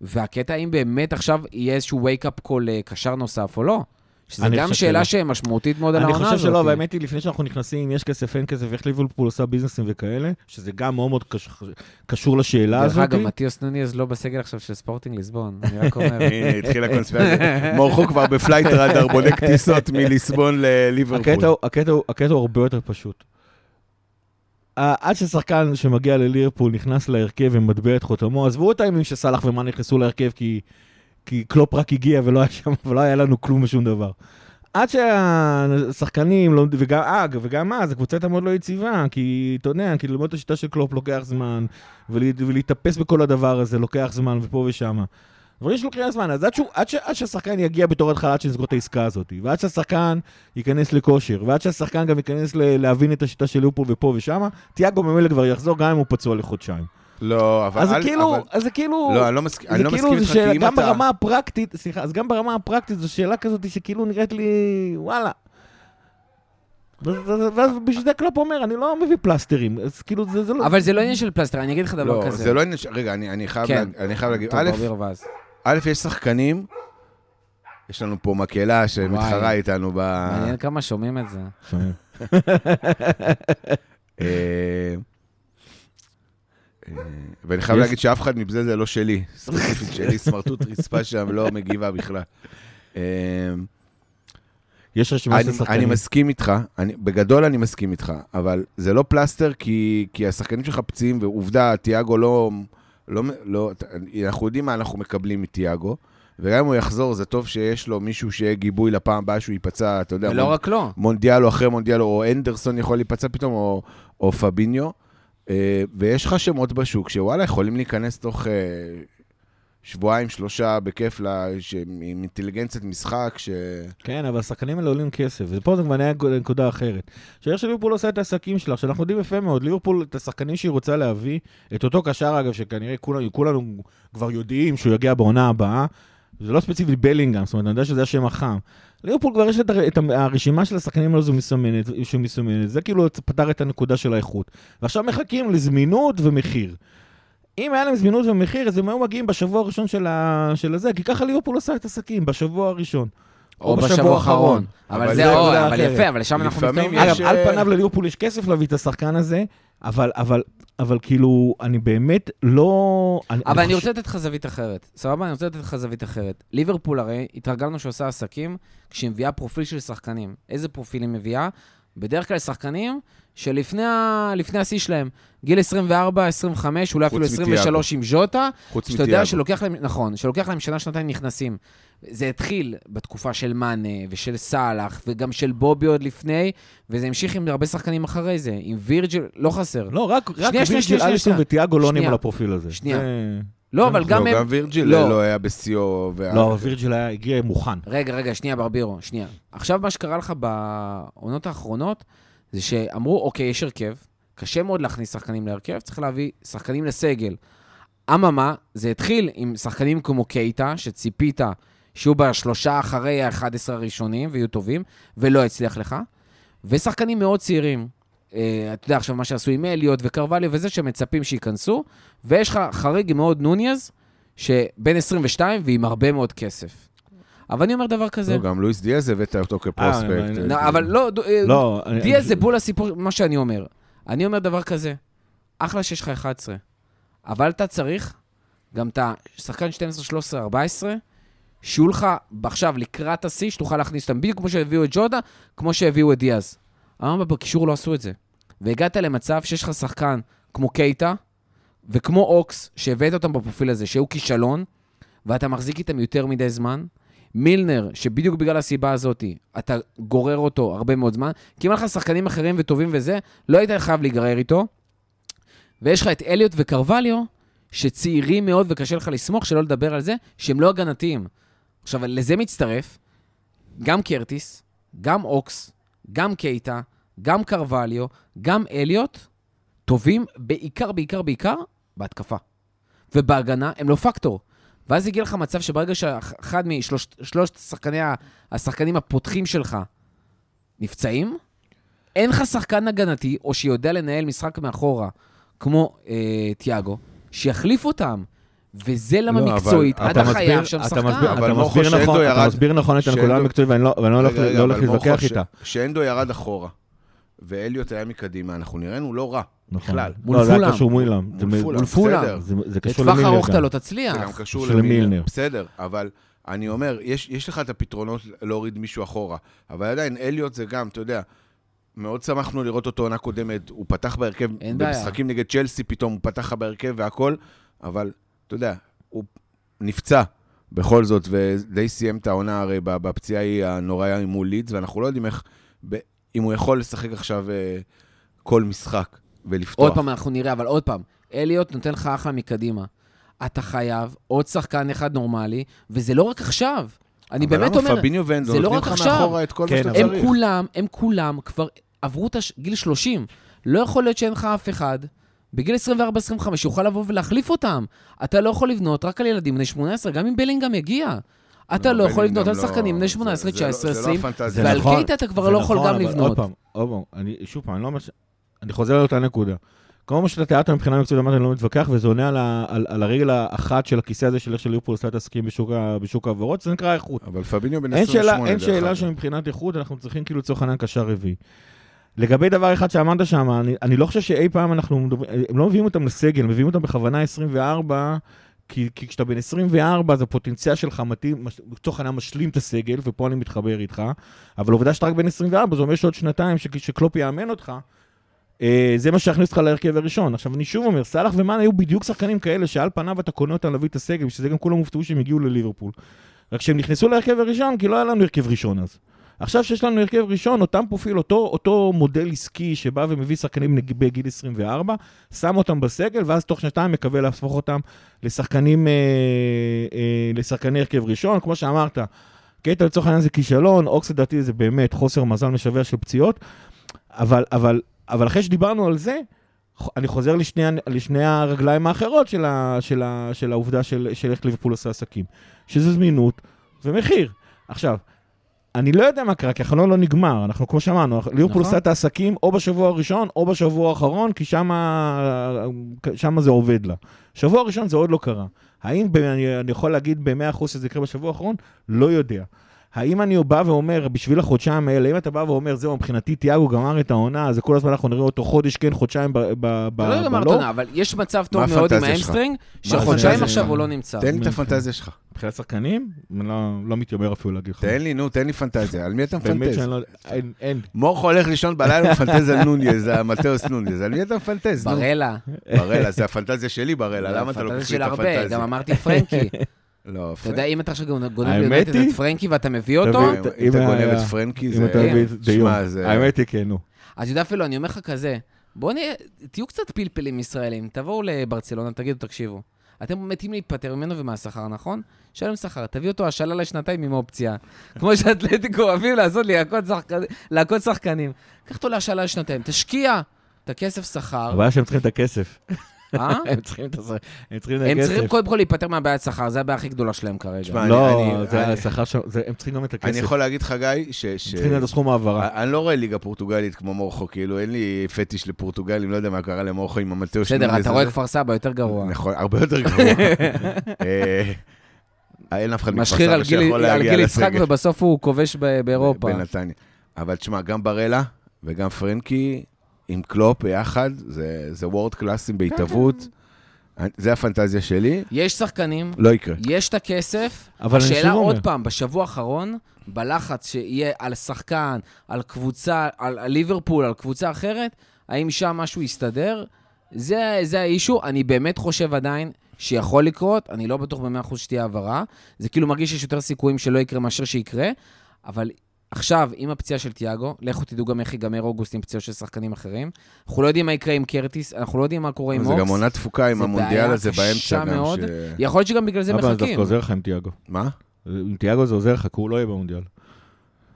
Speaker 1: והקטע האם באמת עכשיו יהיה איזשהו wake-up call אה, קשר נוסף או לא. שזה
Speaker 2: אני
Speaker 1: גם שאלה. שמשמעותית מאוד על
Speaker 2: אני
Speaker 1: העונה הזאת.
Speaker 2: חושב שלא, והאמת היא, לפני שאנחנו נכנסים, יש כסף, אין כסף, איך ליברפול עושה ביזנסים וכאלה, שזה גם מאוד מאוד קש- קשור לשאלה
Speaker 1: דרך
Speaker 2: הזאת.
Speaker 1: אגב, מתיוס נוניז לא בסגל עכשיו של ספורטינג ליסבון, אני רק אומר.
Speaker 3: הנה, התחילה הקונספירציה. מורכו כבר ב Flight Radar בודק טיסות מליסבון לליברפול.
Speaker 2: הקטע הוא- הרבה יותר פשוט. עד ששחקן שמגיע לליברפול נכנס להרכב ומטביע את חותמו, עזבו את הימים שסאלח ומאן נכנסו להרכב כי, כי קלופ רק הגיע ולא היה שם, ולא היה לנו כלום ושום דבר. עד שהשחקנים, לא, וגם, אג, וגם אז, הקבוצה הייתה מאוד לא יציבה, כי אתה יודע, כי ללמוד את השיטה של קלופ לוקח זמן, ולה, ולהתאפס בכל הדבר הזה לוקח זמן, ופה ושם. דברים שלוקחים זמן, אז עד, שהוא, עד, ש, עד שהשחקן יגיע בתור התחלה, עד שנסגור את העסקה הזאת, ועד שהשחקן ייכנס לכושר, ועד שהשחקן גם ייכנס ל, להבין את השיטה של ליברפול ופה ושם, תיאגו ממילא כבר יחזור, גם אם הוא פצוע לחודשיים.
Speaker 3: לא, אבל...
Speaker 2: אז זה כאילו,
Speaker 3: אבל-
Speaker 2: אז זה כאילו...
Speaker 3: לא, אני לא מסכים
Speaker 2: זה
Speaker 3: לא
Speaker 2: כאילו,
Speaker 3: מסכים איתך,
Speaker 2: שאלה,
Speaker 3: כי אם
Speaker 2: גם
Speaker 3: אתה...
Speaker 2: ברמה הפרקטית, סליחה, אז גם ברמה הפרקטית זו שאלה כזאת שכאילו נראית לי, וואלה. ואז- בשביל זה קלופ אומר, אני לא מביא פלסטרים, אז כאילו זה זה לא...
Speaker 1: אבל זה לא עניין של פלסטר, אני אגיד לך דבר
Speaker 3: לא,
Speaker 1: כזה.
Speaker 3: זה לא עניין ש... רגע, אני אני חייב
Speaker 1: כן.
Speaker 3: אני חייב להגיד. א'. א', יש שחקנים, יש לנו פה מקהלה שמתחרה
Speaker 1: וואי.
Speaker 3: איתנו ב...
Speaker 1: מעניין כמה שומעים את זה.
Speaker 3: אה, אה, ואני חייב להגיד שאף אחד מבזה זה לא שלי. ספציפית שלי, סמרטוט רצפה שם לא מגיבה בכלל. אה,
Speaker 2: יש רשימה
Speaker 3: אני,
Speaker 2: של
Speaker 3: אני
Speaker 2: שחקנים.
Speaker 3: מסכים איתך, אני, בגדול אני מסכים איתך, אבל זה לא פלסטר כי, כי השחקנים שלך פציעים, ועובדה, תיאגו לא, לא, לא... אנחנו יודעים מה אנחנו מקבלים מתיאגו, וגם אם הוא יחזור, זה טוב שיש לו מישהו שיהיה גיבוי לפעם הבאה שהוא ייפצע, אתה יודע,
Speaker 1: ולא
Speaker 3: מונ-
Speaker 1: רק לו.
Speaker 3: מונדיאלו אחרי מונדיאלו, או אנדרסון יכול להיפצע פתאום, או, או פביניו. אה, ויש לך שמות בשוק שוואלה, יכולים להיכנס תוך אה, שבועיים, שלושה, בכיף, לה. עם אינטליגנציית משחק, ש...
Speaker 2: כן, אבל השחקנים האלה עולים כסף, ופה זה כבר נהיה נקודה אחרת. שאיך שליברפול עושה את העסקים שלה, שאנחנו יודעים יפה מאוד, ליברפול, את השחקנים שהיא רוצה להביא, את אותו קשר אגב, שכנראה כולנו, כולנו כבר יודעים שהוא יגיע בעונה הבאה, זה לא ספציפית בלינגהם, זאת אומרת, אני יודע שזה השם החם. ליברפול כבר יש את, הר- את הרשימה של השחקנים האלו זו מסמנת, שמסומנת, זה כאילו פתר את הנקודה של האיכות. ועכשיו מחכים לזמינות ומחיר. אם היה להם זמינות ומחיר, אז הם היו מגיעים בשבוע הראשון של, ה... של הזה, כי ככה ליברפול עושה את העסקים, בשבוע הראשון.
Speaker 1: או בשבוע האחרון.
Speaker 3: אבל
Speaker 1: אבל
Speaker 3: זה
Speaker 1: זה או, אבל
Speaker 2: אחרת.
Speaker 1: יפה, אבל לשם אנחנו
Speaker 3: לפעמים
Speaker 1: מתקרבים.
Speaker 3: יש-
Speaker 2: אגב, על פניו לליברפול יש כסף להביא את השחקן הזה, אבל, אבל, אבל כאילו, אני באמת לא...
Speaker 1: אבל אני
Speaker 2: חושב-
Speaker 1: רוצה לתת לך זווית אחרת. סבבה? אני רוצה לתת לך זווית אחרת. ליברפול הרי, התרגלנו שעושה עסקים כשהיא מביאה פרופיל של שחקנים. איזה פרופיל היא מביאה? בדרך כלל שחקנים שלפני ה- לפני השיא שלהם. גיל 24, 25, אולי אפילו 23 עם ז'וטה,
Speaker 3: חוץ
Speaker 1: שאתה יודע
Speaker 3: מתיאגו.
Speaker 1: שלוקח להם, נכון, שלוקח להם שנה, שנתיים נכנסים. זה התחיל בתקופה של מאנה ושל סאלח, וגם של בובי עוד לפני, וזה המשיך עם הרבה שחקנים אחרי זה. עם וירג'ל, לא חסר.
Speaker 2: לא, רק, רק
Speaker 1: שנייה,
Speaker 2: אליסון. וטיאגו לא עונים. על הפרופיל הזה.
Speaker 1: שנייה.
Speaker 2: זה-
Speaker 1: לא, אבל גם
Speaker 3: לא,
Speaker 1: הם...
Speaker 3: גם וירג'יל
Speaker 1: לא.
Speaker 3: לא היה בשיאו.
Speaker 2: לא, וירג'יל היה- הגיע מוכן.
Speaker 1: רגע, רגע, שנייה, ברבירו, שנייה. עכשיו, מה שקרה לך בעונות האחרונות, זה שאמרו, אוקיי, יש הרכב, קשה מאוד להכניס שחקנים להרכב, צריך להביא שחקנים לסגל. אממה, זה התחיל עם שחקנים כמו קייטה, שציפית שיהיו בשלושה אחרי ה-11 הראשונים ויהיו טובים, ולא הצליח לך, ושחקנים מאוד צעירים. אה, אתה יודע, עכשיו מה שעשו עם אליוט וקרווליו וזה, שמצפים שייכנסו, ויש לך חריג מאוד נוניז, שבן 22 ועם הרבה מאוד כסף. אבל אני אומר דבר כזה,
Speaker 3: לא, גם לואיס דיאז הבאת אותו כפרוספקט.
Speaker 2: אבל-
Speaker 1: לא, אבל לא, אה,
Speaker 2: לא,
Speaker 1: דיאז זה בול הסיפור, מה שאני אומר. אני אומר דבר כזה, אחלה שיש לך 11, אבל אתה צריך גם את השחקן 12, 13, 14, שיהיו לך עכשיו לקראת השיא, שתוכל להכניס אותם, בדיוק כמו שהביאו את ג'ודה, כמו שהביאו את דיאז. אבל בקישור לא עשו את זה. והגעת למצב שיש לך שחקן כמו קייטה, וכמו אוקס, שהבאת אותם בפרופיל הזה, שהוא כישלון, ואתה מחזיק איתם יותר מדי זמן. מילנר, שבדיוק בגלל הסיבה הזאת, אתה גורר אותו הרבה מאוד זמן, כי אם היה לך שחקנים אחרים וטובים וזה, לא היית חייב להיגרר איתו. ויש לך את אליוט וקרווליו, שצעירים מאוד וקשה לך לסמוך, שלא לדבר על זה, שהם לא הגנתיים. עכשיו, לזה מצטרף גם קרטיס, גם אוקס, גם קייטה, גם קרווליו, גם אליוט, טובים בעיקר, בעיקר, בעיקר בהתקפה. ובהגנה הם לא פקטור. ואז הגיע לך מצב שברגע שאחד משלושת שחקני, השחקנים הפותחים שלך נפצעים, אין לך שחקן הגנתי, או שיודע לנהל משחק מאחורה, כמו אה, תיאגו, שיחליף אותם. וזה למה
Speaker 3: לא,
Speaker 1: מקצועית,
Speaker 3: אתה
Speaker 1: אתה
Speaker 2: מסביר-
Speaker 1: חייב שם
Speaker 2: אתה
Speaker 1: שחקן.
Speaker 2: מסביר- אתה מסביר נכון- אתה
Speaker 3: ירד-
Speaker 2: מסביר נכון את הנקודה המקצועית, ואני לא ואני לא הולך
Speaker 3: רגע,
Speaker 2: לא
Speaker 3: רגע,
Speaker 2: הולך
Speaker 3: אבל
Speaker 2: להתווכח
Speaker 3: ש-
Speaker 2: איתה.
Speaker 3: שאנדו ירד אחורה, ואליוט היה מקדימה, אנחנו נראינו לא רע,
Speaker 2: נכון.
Speaker 3: בכלל.
Speaker 1: מול
Speaker 2: לא, זה היה
Speaker 1: פולאם.
Speaker 2: קשור מולאם. זה
Speaker 3: מול
Speaker 2: מ-
Speaker 3: פולאם,
Speaker 1: מול פולאם.
Speaker 2: זה- זה קשור
Speaker 1: לטווח
Speaker 2: למילר
Speaker 1: ארוך אתה. לא תצליח.
Speaker 3: זה גם קשור למילנר.
Speaker 2: מילנר.
Speaker 3: בסדר, אבל אני אומר, יש, יש לך את הפתרונות להוריד מישהו אחורה, אבל עדיין, אליוט זה גם, אתה יודע, מאוד שמחנו לראות אותו עונה קודמת, הוא פתח בהרכב. במשחקים נגד צ'לסי פתאום, הוא פתח לך בהרכב והכל, אבל, אתה יודע, הוא נפצע בכל זאת, ודי סיים את העונה הרי בפציעה היא הנוראה מול לידס, ואנחנו לא יודעים איך, ב- אם הוא יכול לשחק עכשיו אה, כל משחק ולפתוח.
Speaker 1: עוד פעם אנחנו נראה, אבל עוד פעם, אליוט נותן לך אחלה מקדימה. אתה חייב עוד שחקן אחד נורמלי, וזה לא רק עכשיו. אני באמת
Speaker 3: אבל
Speaker 1: אומר,
Speaker 3: למה פביניו ואנדו
Speaker 1: זה לא
Speaker 3: נותנים
Speaker 1: רק
Speaker 3: לך
Speaker 1: עכשיו.
Speaker 3: מאחורה את כל
Speaker 2: כן,
Speaker 3: מה שאתה
Speaker 1: הם
Speaker 3: צריך?
Speaker 1: כולם, הם כולם כבר עברו את הש- גיל 30. לא יכול להיות שאין לך אף אחד בגיל 24-25 שיוכל לבוא ולהחליף אותם. אתה לא יכול לבנות רק על ילדים בני 18, גם אם בלינגהם יגיע. אתה לא יכול
Speaker 3: בלינגהם
Speaker 1: לבנות על
Speaker 3: לא-
Speaker 1: שחקנים בני
Speaker 3: זה-
Speaker 1: 18,
Speaker 3: זה לא-
Speaker 1: 19,
Speaker 3: זה לא
Speaker 1: 20,
Speaker 3: הפנטזיה.
Speaker 2: זה
Speaker 1: ועל
Speaker 2: נכון,
Speaker 1: קייטה אתה כבר לא יכול
Speaker 2: נכון,
Speaker 1: גם לבנות.
Speaker 2: עוד פעם, עוד פעם, אני, שוב פעם, אני לא ממש... אני חוזר לאותה נקודה. כל מה שאתה תיארת מבחינה מקצועית, אמרתי, אני לא מתווכח, וזה עונה על, על, על הרגל האחת של הכיסא הזה של איך שליברפול עושה את העסקים בשוק, העברות, זה נקרא איכות.
Speaker 3: אבל פביניו בן
Speaker 2: אין
Speaker 3: 28,
Speaker 2: שאלה, אין שאלה. שמבחינת איכות אנחנו צריכים כאילו לצורך העניין קשר רביעי. לגבי דבר אחד שאמרת שם, אני, אני לא חושב שאי פעם אנחנו מדברים, הם לא מביאים אותם לסגל, הם מביאים אותם בכוונה 24, כי, כי כשאתה בן 24 אז הפוטנציאל שלך מתאים, לצורך העניין משלים את הסגל, ופה אני מתחבר איתך, אבל העובדה שאתה רק בן 24, זה אומר שעוד שנתיים ש- שקלופ יאמן אותך, אה, זה מה שיכניס אותך להרכב הראשון. עכשיו, אני שוב אומר, סאלח ומאן היו בדיוק שחקנים כאלה, שעל פניו אתה קונה אותם להביא את הסגל, ושזה גם כולם הופתעו שהם הגיעו לליברפול. רק שהם נכנסו להרכב הראשון, כי לא היה לנו הרכב ראשון אז. עכשיו שיש לנו הרכב ראשון, אותם פרופיל, אותו, אותו מודל עסקי שבא ומביא שחקנים בגיל 24, שם אותם בסגל, ואז תוך שנתיים מקווה להפוך אותם לשחקנים, אה, אה, לשחקני הרכב ראשון. כמו שאמרת, קטע לצורך העניין זה כישלון, אוקס לדעתי זה באמת חוסר מזל משווע של פציעות, אבל, אבל, אבל אחרי שדיברנו על זה, אני חוזר לשני, לשני הרגליים האחרות של, ה, של, ה, של העובדה של איך ליברפול עושה עסקים, שזה זמינות ומחיר. עכשיו, אני לא יודע מה קרה, כי החלון לא נגמר. אנחנו, כמו שאמרנו, ליברפול
Speaker 1: נכון.
Speaker 2: עושה את העסקים או בשבוע הראשון או בשבוע האחרון, כי שם זה עובד לה. שבוע ראשון זה עוד לא קרה. האם אני יכול להגיד ב-100% שזה יקרה בשבוע האחרון? לא יודע. האם אני בא ואומר, בשביל החודשיים האלה, אם אתה בא ואומר, זהו, מבחינתי תיאגו גמר את העונה, זה כל הזמן אנחנו נראה אותו חודש כן, חודשיים ב- ב- ב-
Speaker 1: אתה לא יודע מה
Speaker 2: בלא?
Speaker 1: הרטונה, אבל יש מצב טוב מאוד עם
Speaker 3: הפנטזיה?
Speaker 1: האמסטרינג, שחודשיים
Speaker 3: הפנטזיה
Speaker 1: עכשיו? הוא לא נמצא.
Speaker 3: תן לי את הפנטזיה שלך.
Speaker 2: מבחינת שחקנים? לא, לא מתיימר אפילו להגיד לך.
Speaker 3: תן לי, נו, תן לי פנטזיה. על מי אתה מפנטז?
Speaker 2: לא... אין, אין.
Speaker 3: מורכו הולך לישון בלילה ומפנטז על נוניז, המטאוס נוניז. על מי אתה מפנטז?
Speaker 1: ברלה.
Speaker 3: ברלה, זה הפנטזיה שלי ברלה, למה אתה לא
Speaker 1: של
Speaker 3: את
Speaker 1: הרבה, גם
Speaker 3: הפנטזיה?
Speaker 1: אמרתי פרנקי.
Speaker 3: לא,
Speaker 1: אתה יודע, אם אתה עכשיו גונב ליונטד את פרנקי ואתה מביא אותו,
Speaker 3: פרנקי. אם אתה
Speaker 2: אם
Speaker 3: גונב את פרנקי,
Speaker 2: אם
Speaker 3: זה...
Speaker 2: אתה מביא את דיון.
Speaker 3: זה...
Speaker 2: האמת היא כן, נו.
Speaker 1: אז יודע אפילו, אני אומר לך כזה, בואו נהיה, תהיו קצת פלפלים ישראלים, תבואו לברצלונה, תגידו, תקשיבו, אתם מתים להיפטר ממנו ומהשכר, נכון? שלם שכר, תביא אותו השאלה לשנתיים עם אופציה. כמו שאתלטיקו אוהבים לעשות לי להכות שחקנים- להכות שחקנים. קח אותו להשאלה לשנתיים, תשקיע את הכסף שכר,
Speaker 2: הבעיה שהם צריכים את הכסף.
Speaker 1: אה?
Speaker 2: הם צריכים את הכסף. הם צריכים את
Speaker 1: הם צריכים
Speaker 2: הכסף.
Speaker 1: קודם כל להיפטר מהבעיית שכר, זה הבעיה הכי גדולה שלהם כרגע.
Speaker 2: לא, זה השכר שם, הם צריכים גם את הכסף.
Speaker 3: אני יכול להגיד לך, גיא, ש...
Speaker 2: הם צריכים את הסכום העברה.
Speaker 3: אני לא רואה ליגה פורטוגלית כמו מורכו, כאילו, אין לי פטיש לפורטוגלים, לא יודע מה קרה למורכו עם המטאוס
Speaker 1: בסדר, אתה רואה כפר סבא יותר גרוע.
Speaker 3: נכון, הרבה יותר גרוע. אה, אין אף אחד מכפר
Speaker 1: משחיר
Speaker 3: סבא
Speaker 1: על גיל-
Speaker 3: שיכול
Speaker 1: על
Speaker 3: להגיע
Speaker 1: גיל יצחק
Speaker 3: לסגל.
Speaker 1: ובסוף הוא כובש ב- באירופה.
Speaker 3: בנתניה. אבל תשמע, גם ברלה וגם פרנקי עם קלופ ביחד, זה- זה וורד קלאסים בהתהוות. זה הפנטזיה שלי,
Speaker 1: יש שחקנים,
Speaker 3: לא יקרה.
Speaker 1: יש את הכסף,
Speaker 2: אבל אני
Speaker 1: השאלה
Speaker 2: שוב אומר,
Speaker 1: עוד פעם, בשבוע האחרון, בלחץ שיהיה על שחקן, על קבוצה, על, על ליברפול, על קבוצה אחרת, האם שם משהו יסתדר? זה, זה האישו. אני באמת חושב עדיין שיכול לקרות, אני לא בטוח במאה אחוז שתהיה העברה. זה כאילו מרגיש שיש יותר סיכויים שלא יקרה מאשר שיקרה, אבל עכשיו, עם הפציעה של תיאגו, לכו תדעו גם איך ייגמר אוגוסט עם פציעות של שחקנים אחרים. אנחנו לא יודעים מה יקרה עם קרטיס, אנחנו לא יודעים מה קורה עם
Speaker 3: זה
Speaker 1: אוקס.
Speaker 3: גם עונה תפוקה עם
Speaker 1: זה
Speaker 3: המונדיאל הזה באמצע גם. ש-
Speaker 1: יכול להיות שגם בגלל זה
Speaker 2: אבל זה
Speaker 1: מחכים.
Speaker 2: דווקא עוזר לך עם תיאגו.
Speaker 3: מה?
Speaker 2: עם תיאגו זה עוזר לך, כי הוא לא יהיה במונדיאל.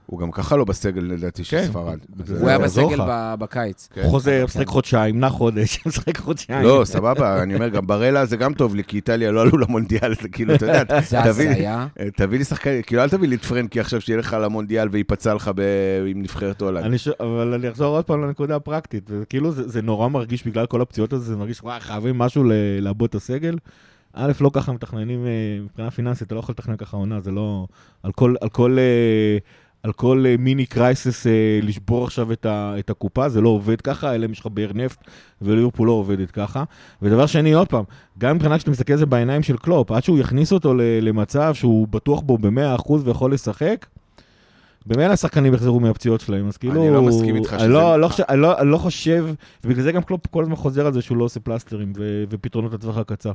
Speaker 3: הוא גם ככה לא בסגל לדעתי של
Speaker 2: כן.
Speaker 3: ספרד.
Speaker 1: הוא היה בסגל בקיץ.
Speaker 3: כן.
Speaker 2: חוזר,
Speaker 1: כן.
Speaker 2: משחק חודשיים, נע חודש, משחק חודשיים.
Speaker 3: לא, סבבה, אני אומר, גם ברלה זה גם טוב לי, כי איטליה לא עלו למונדיאל, זה כאילו, אתה יודע, תביא- לי שחקן, כאילו, אל תביא לי את פרנקי עכשיו שיהיה לך למונדיאל וייפצע לך עם נבחרת הולנד.
Speaker 2: אבל אני אחזור עוד פעם לנקודה הפרקטית, וכאילו זה, נורא מרגיש בגלל כל הפציעות הזה, זה מרגיש, וואי, חייבים משהו לעבוד את הסגל. א', לא ככה מתכננים אה, מבחינה פיננסית, אתה לא יכול לתכנן ככה עונה, זה לא... על כל, על כל, אה, על כל אה, מיני קרייסס אה, לשבור עכשיו את, ה, את הקופה, זה לא עובד ככה, אלא אם יש לך באר נפט, וליברפול לא עובדת ככה. ודבר שני, עוד פעם, גם מבחינת שאתה מסתכל על זה בעיניים של קלופ, עד שהוא יכניס אותו למצב שהוא בטוח בו ב-100% ויכול לשחק, במילא השחקנים יחזרו מהפציעות שלהם, אז כאילו...
Speaker 3: לא מסכים איתך
Speaker 2: אני
Speaker 3: שזה-
Speaker 2: לא, לא, חושב, אני, לא, אני לא חושב, ובגלל זה גם קלופ כל הזמן חוזר על זה שהוא לא עושה פלסטרים ו, ופתרונות לטווח הקצר.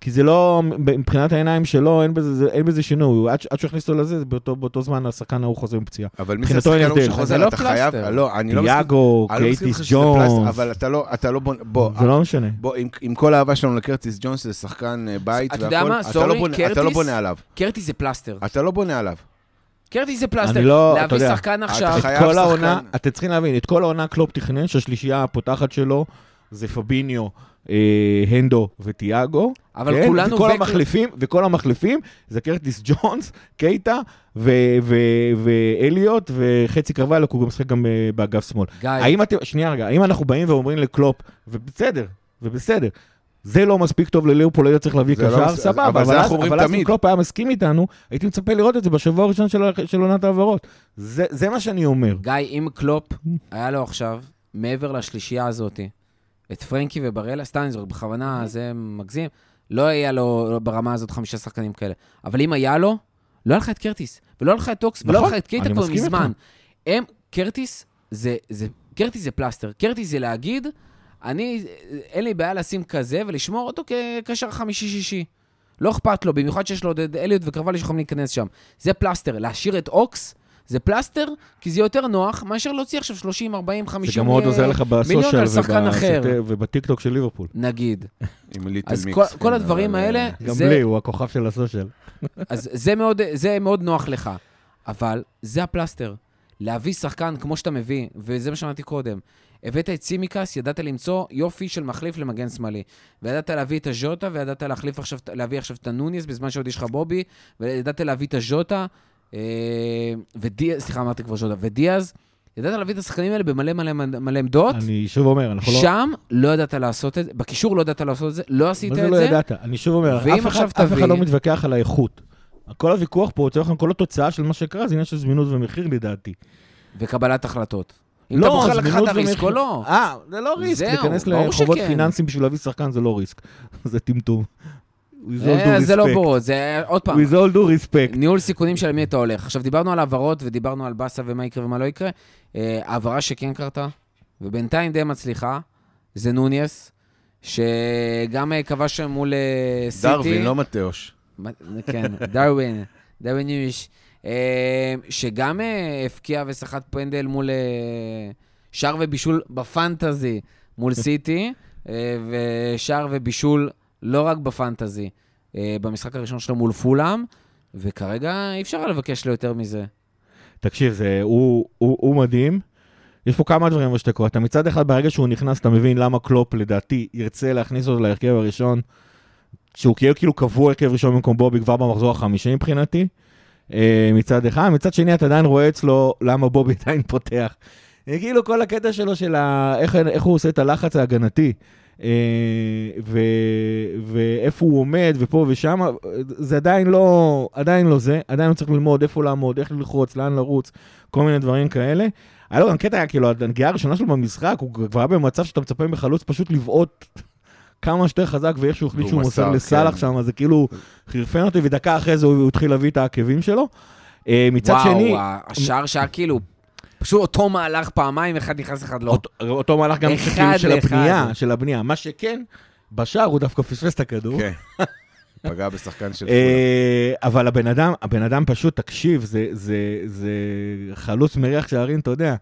Speaker 2: כי זה לא, מבחינת העיניים שלו, אין בזה, זה- אין בזה שינוי. עד, עד שהוא יכניס אותו לזה, זה באותו, באותו זמן השחקן ההוא חוזר מפציעה.
Speaker 3: אבל מי זה השחקן ההוא. שחוזר?
Speaker 1: לא
Speaker 3: אתה חייב... לא, אני לא מסכים...
Speaker 2: תיאגו,
Speaker 3: אני לא קרטיס
Speaker 2: ג'ונס,
Speaker 3: אבל אתה לא, אתה לא בונה... בוא,
Speaker 2: זה לא משנה.
Speaker 3: בוא, עם, עם כל האהבה שלנו לקרטיס ג'ונס, זה שחקן אה, בית
Speaker 1: אתה
Speaker 3: והכל,
Speaker 1: יודע מה?
Speaker 3: אתה,
Speaker 1: סורי,
Speaker 3: לא בונה, אתה לא
Speaker 1: קרטיס-
Speaker 3: בונה עליו.
Speaker 1: קרטיס זה פלסטר.
Speaker 3: אתה לא בונה עליו.
Speaker 1: קרטיס זה פלסטר.
Speaker 2: אני לא-
Speaker 1: להביא
Speaker 2: יודע,
Speaker 1: שחקן עכשיו,
Speaker 2: את
Speaker 3: חייב
Speaker 2: כל
Speaker 3: שחקן-
Speaker 2: העונה, אתם צריכים להבין, את כל העונה קלופ תכנן שהשלישייה הפותחת שלו זה פביניו, אה, הנדו וטיאגו.
Speaker 1: אבל
Speaker 2: כן?
Speaker 1: כולנו...
Speaker 2: וכל
Speaker 1: וקר-
Speaker 2: המחליפים, וכל המחליפים זה קרטיס ג'ונס, קייטה ו- ו- ואליוט וחצי קרוויילוק, הוא גם משחק גם אה, באגף שמאל.
Speaker 1: גיא,
Speaker 2: האם אתם, שנייה רגע, האם אנחנו באים ואומרים לקלופ, ובסדר, ובסדר, זה לא מספיק טוב לליברפול, היית צריך להביא
Speaker 3: זה לא
Speaker 2: קשר,
Speaker 3: מס-
Speaker 2: סבבה,
Speaker 3: אבל
Speaker 2: אבל אז
Speaker 3: אומרים
Speaker 2: אבל אז אם. קלופ היה מסכים איתנו, הייתי מצפה לראות את זה בשבוע הראשון של של עונת העברות. זה זה מה שאני אומר.
Speaker 1: גיא, אם קלופ היה לו עכשיו, מעבר לשלישייה הזאת, את פרנקי ובראלה, סתם אני זוכר, בכוונה זה מגזים, לא היה לו ברמה הזאת חמישה שחקנים כאלה. אבל אם היה לו, לא היה לך את קרטיס, ולא היה לך את אוקס, ולא היה
Speaker 2: נכון,
Speaker 1: לך את קייטה כבר מזמן. הם, קרטיס, זה, זה, קרטיס זה פלסטר. קרטיס זה להגיד, אני, אין לי בעיה לשים כזה ולשמור אותו כקשר חמישי-שישי. לא אכפת לו, במיוחד שיש לו עוד את אליוט וקרוואליו שיכולים להיכנס שם. זה פלסטר. להשאיר את אוקס, זה פלסטר, כי זה יותר נוח מאשר להוציא עכשיו 30, 40, 50...
Speaker 2: זה גם מאוד עוזר לך
Speaker 1: מיליון
Speaker 2: ב social
Speaker 1: על שחקן אחר.
Speaker 2: ובטיקטוק של ליברפול.
Speaker 1: נגיד.
Speaker 3: עם ליטל
Speaker 1: אז
Speaker 3: מיקס.
Speaker 1: כל, כל
Speaker 3: כן,
Speaker 1: הדברים האלה,
Speaker 3: אה,
Speaker 2: גם
Speaker 1: זה,
Speaker 2: בלי, הוא הכוכב של ה social.
Speaker 1: אז זה מאוד, זה מאוד נוח לך. אבל זה הפלסטר. להביא שחקן כמו שאתה מביא, וזה מה שאמרתי קודם. הבאת את סימיקס, ידעת למצוא יופי של מחליף למגן שמאלי. וידעת להביא את הז'וטה, וידעת להחליף עכשיו, להביא עכשיו את הנוניס, בזמן שעוד יש לך בובי, וידעת להביא את הז'וטה, אה, ודיאז, סליחה, אמרתי כבר ז'וטה, ודיאז. ידעת להביא את השחקנים האלה במלא מלא מלא עמדות.
Speaker 2: אני שוב אומר, אנחנו לא...
Speaker 1: שם לא ידעת לעשות את זה, בקישור לא ידעת לעשות את זה, לא עשית
Speaker 2: מה
Speaker 1: את
Speaker 2: זה
Speaker 1: זה.
Speaker 2: לא ידעת? אני שוב אומר, אף אחד-
Speaker 1: עכשיו
Speaker 2: אף אחד
Speaker 1: תביא-
Speaker 2: לא מתווכח על האיכות. כל הוויכוח פה, כל התוצאה של מה שקרה זה עניין של זמינות ומחיר לדעתי.
Speaker 1: וקבלת החלטות. אם
Speaker 2: לא,
Speaker 1: אתה בוחר לקחת את הריסק או. לא.
Speaker 2: אה, זה לא ריסק,
Speaker 1: זהו,
Speaker 2: להיכנס לחובות
Speaker 1: שכן.
Speaker 2: פיננסיים בשביל להביא שחקן זה לא ריסק. זה טמטום. With all
Speaker 1: אה,
Speaker 2: due
Speaker 1: זה לא
Speaker 2: respect.
Speaker 1: ברור, זה עוד פעם.
Speaker 2: With all due respect.
Speaker 1: ניהול סיכונים של מי אתה הולך. עכשיו, דיברנו על העברות ודיברנו על באסה ומה יקרה ומה לא יקרה. אה, העברה שכן קרתה, ובינתיים די מצליחה, זה נוניס, שגם אה, כבש מול סיטי.
Speaker 3: דרווין, לא מתאוש.
Speaker 1: מה- כן, דרווין, דרווין ניוש, אה, שגם אה, הפקיע וסחט פנדל מול אה, שער ובישול בפנטזי מול סיטי, אה, ושער ובישול לא רק בפנטזי, אה, במשחק הראשון שלו מול פולאם, וכרגע אי אפשר לבקש לו יותר מזה.
Speaker 2: תקשיב, זה, הוא, הוא, הוא מדהים. יש פה כמה דברים שאתה קורא. אתה מצד אחד, ברגע שהוא נכנס, אתה מבין למה קלופ, לדעתי, ירצה להכניס אותו להרכב הראשון, שהוא כאילו קבוע הרכב ראשון במקום בובי כבר במחזור החמישי מבחינתי, אה, מצד אחד. מצד שני, אתה עדיין רואה אצלו למה בובי עדיין פותח. אה, כאילו כל הקטע שלו של ה... איך, איך הוא עושה את הלחץ ההגנתי. אה, ו, ואיפה הוא עומד, ופה ושם, זה עדיין לא, עדיין לא זה, עדיין הוא צריך ללמוד איפה לעמוד, איך ללחוץ, לאן לרוץ, כל מיני דברים כאלה. היה לו גם קטע, כאילו, הנגיעה הראשונה שלו במשחק, הוא כבר היה במצב שאתה מצפה מחלוץ פשוט לבעוט כמה שיותר חזק, ואיך שהוא החליט שהוא מוסר לסאלח
Speaker 3: כן.
Speaker 2: שם, אז זה כאילו חרפן אותי, ודקה אחרי זה הוא התחיל להביא את העקבים שלו. אה, מצד
Speaker 1: וואו,
Speaker 2: שני,
Speaker 1: השער שהיה כאילו, פשוט אותו מהלך פעמיים, אחד נכנס, אחד לא.
Speaker 2: אותו, אותו מהלך גם
Speaker 1: אחד
Speaker 2: כאילו של
Speaker 1: לאחד.
Speaker 2: הבנייה, של הבנייה. מה שכן, בשער הוא דווקא פספס את הכדור.
Speaker 3: כן. פגע בשחקן של פולה.
Speaker 2: אה, אבל הבן אדם, הבן אדם פשוט, תקשיב, זה, זה, זה חלוץ מריח שערים, אתה יודע.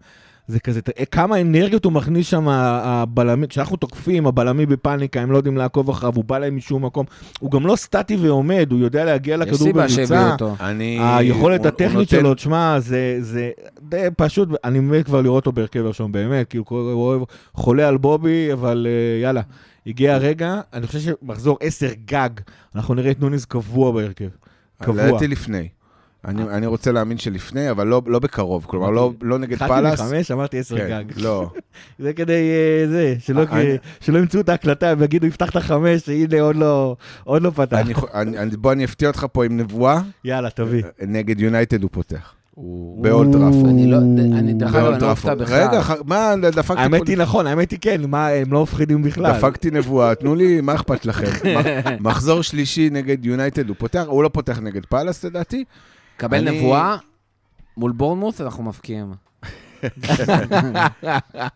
Speaker 2: זה כזה, ת- כמה אנרגיות הוא מכניס שם, הבלמים, כשאנחנו תוקפים, הבלמים בפאניקה, הם לא יודעים לעקוב אחריו, הוא בא להם משום מקום. הוא גם לא סטטי ועומד, הוא יודע להגיע
Speaker 1: יש
Speaker 2: לכדור
Speaker 1: סיבה שהביאו. אותו.
Speaker 3: אני...
Speaker 2: היכולת
Speaker 3: הוא- הוא
Speaker 2: הטכנית
Speaker 3: נותן-
Speaker 2: שלו, תשמע, זה, זה די פשוט, אני מת כבר לראות אותו בהרכב הראשון, באמת, כאילו, הוא אוהב, חולה על בובי, אבל אה, יאללה, הגיע הרגע, אני חושב שמחזור 10 גג, אנחנו נראה את נוניס קבוע בהרכב. קבוע.
Speaker 3: לדעתי לפני. אני, אני רוצה להאמין שלפני, אבל לא, לא בקרוב. כלומר, לא, לא נגד
Speaker 2: התחלתי
Speaker 3: פאלאס.
Speaker 2: מחמש, אמרתי 10
Speaker 3: כן,
Speaker 2: גג.
Speaker 3: לא.
Speaker 2: זה כדי, אה, זה, שלא,
Speaker 3: אני-
Speaker 2: שלא ימצאו את ההקלטה ויגידו, יפתח את החמש, שהנה עוד לא, עוד לא פתח.
Speaker 3: אני, אני, בוא אני אפתיע אותך פה עם נבואה.
Speaker 2: יאללה, תביא.
Speaker 3: נגד יונייטד הוא פותח. באולד טראפורד.
Speaker 1: אני לא, אני דרך אגב, אני לא אופתע. בכלל.
Speaker 3: רגע, מה, דפקתי
Speaker 2: האמת היא נכון, האמת היא כן, מה, הם לא מפחידים בכלל.
Speaker 3: דפקתי נבואה, תנו לי, מה אכפת לכם? מח- מחזור שלישי נגד יונייטד הוא פותח, הוא לא פותח נגד פאלאס לדעתי.
Speaker 1: קבל
Speaker 3: אני-
Speaker 1: נבואה, מול בורנמוט אנחנו מפקיעים.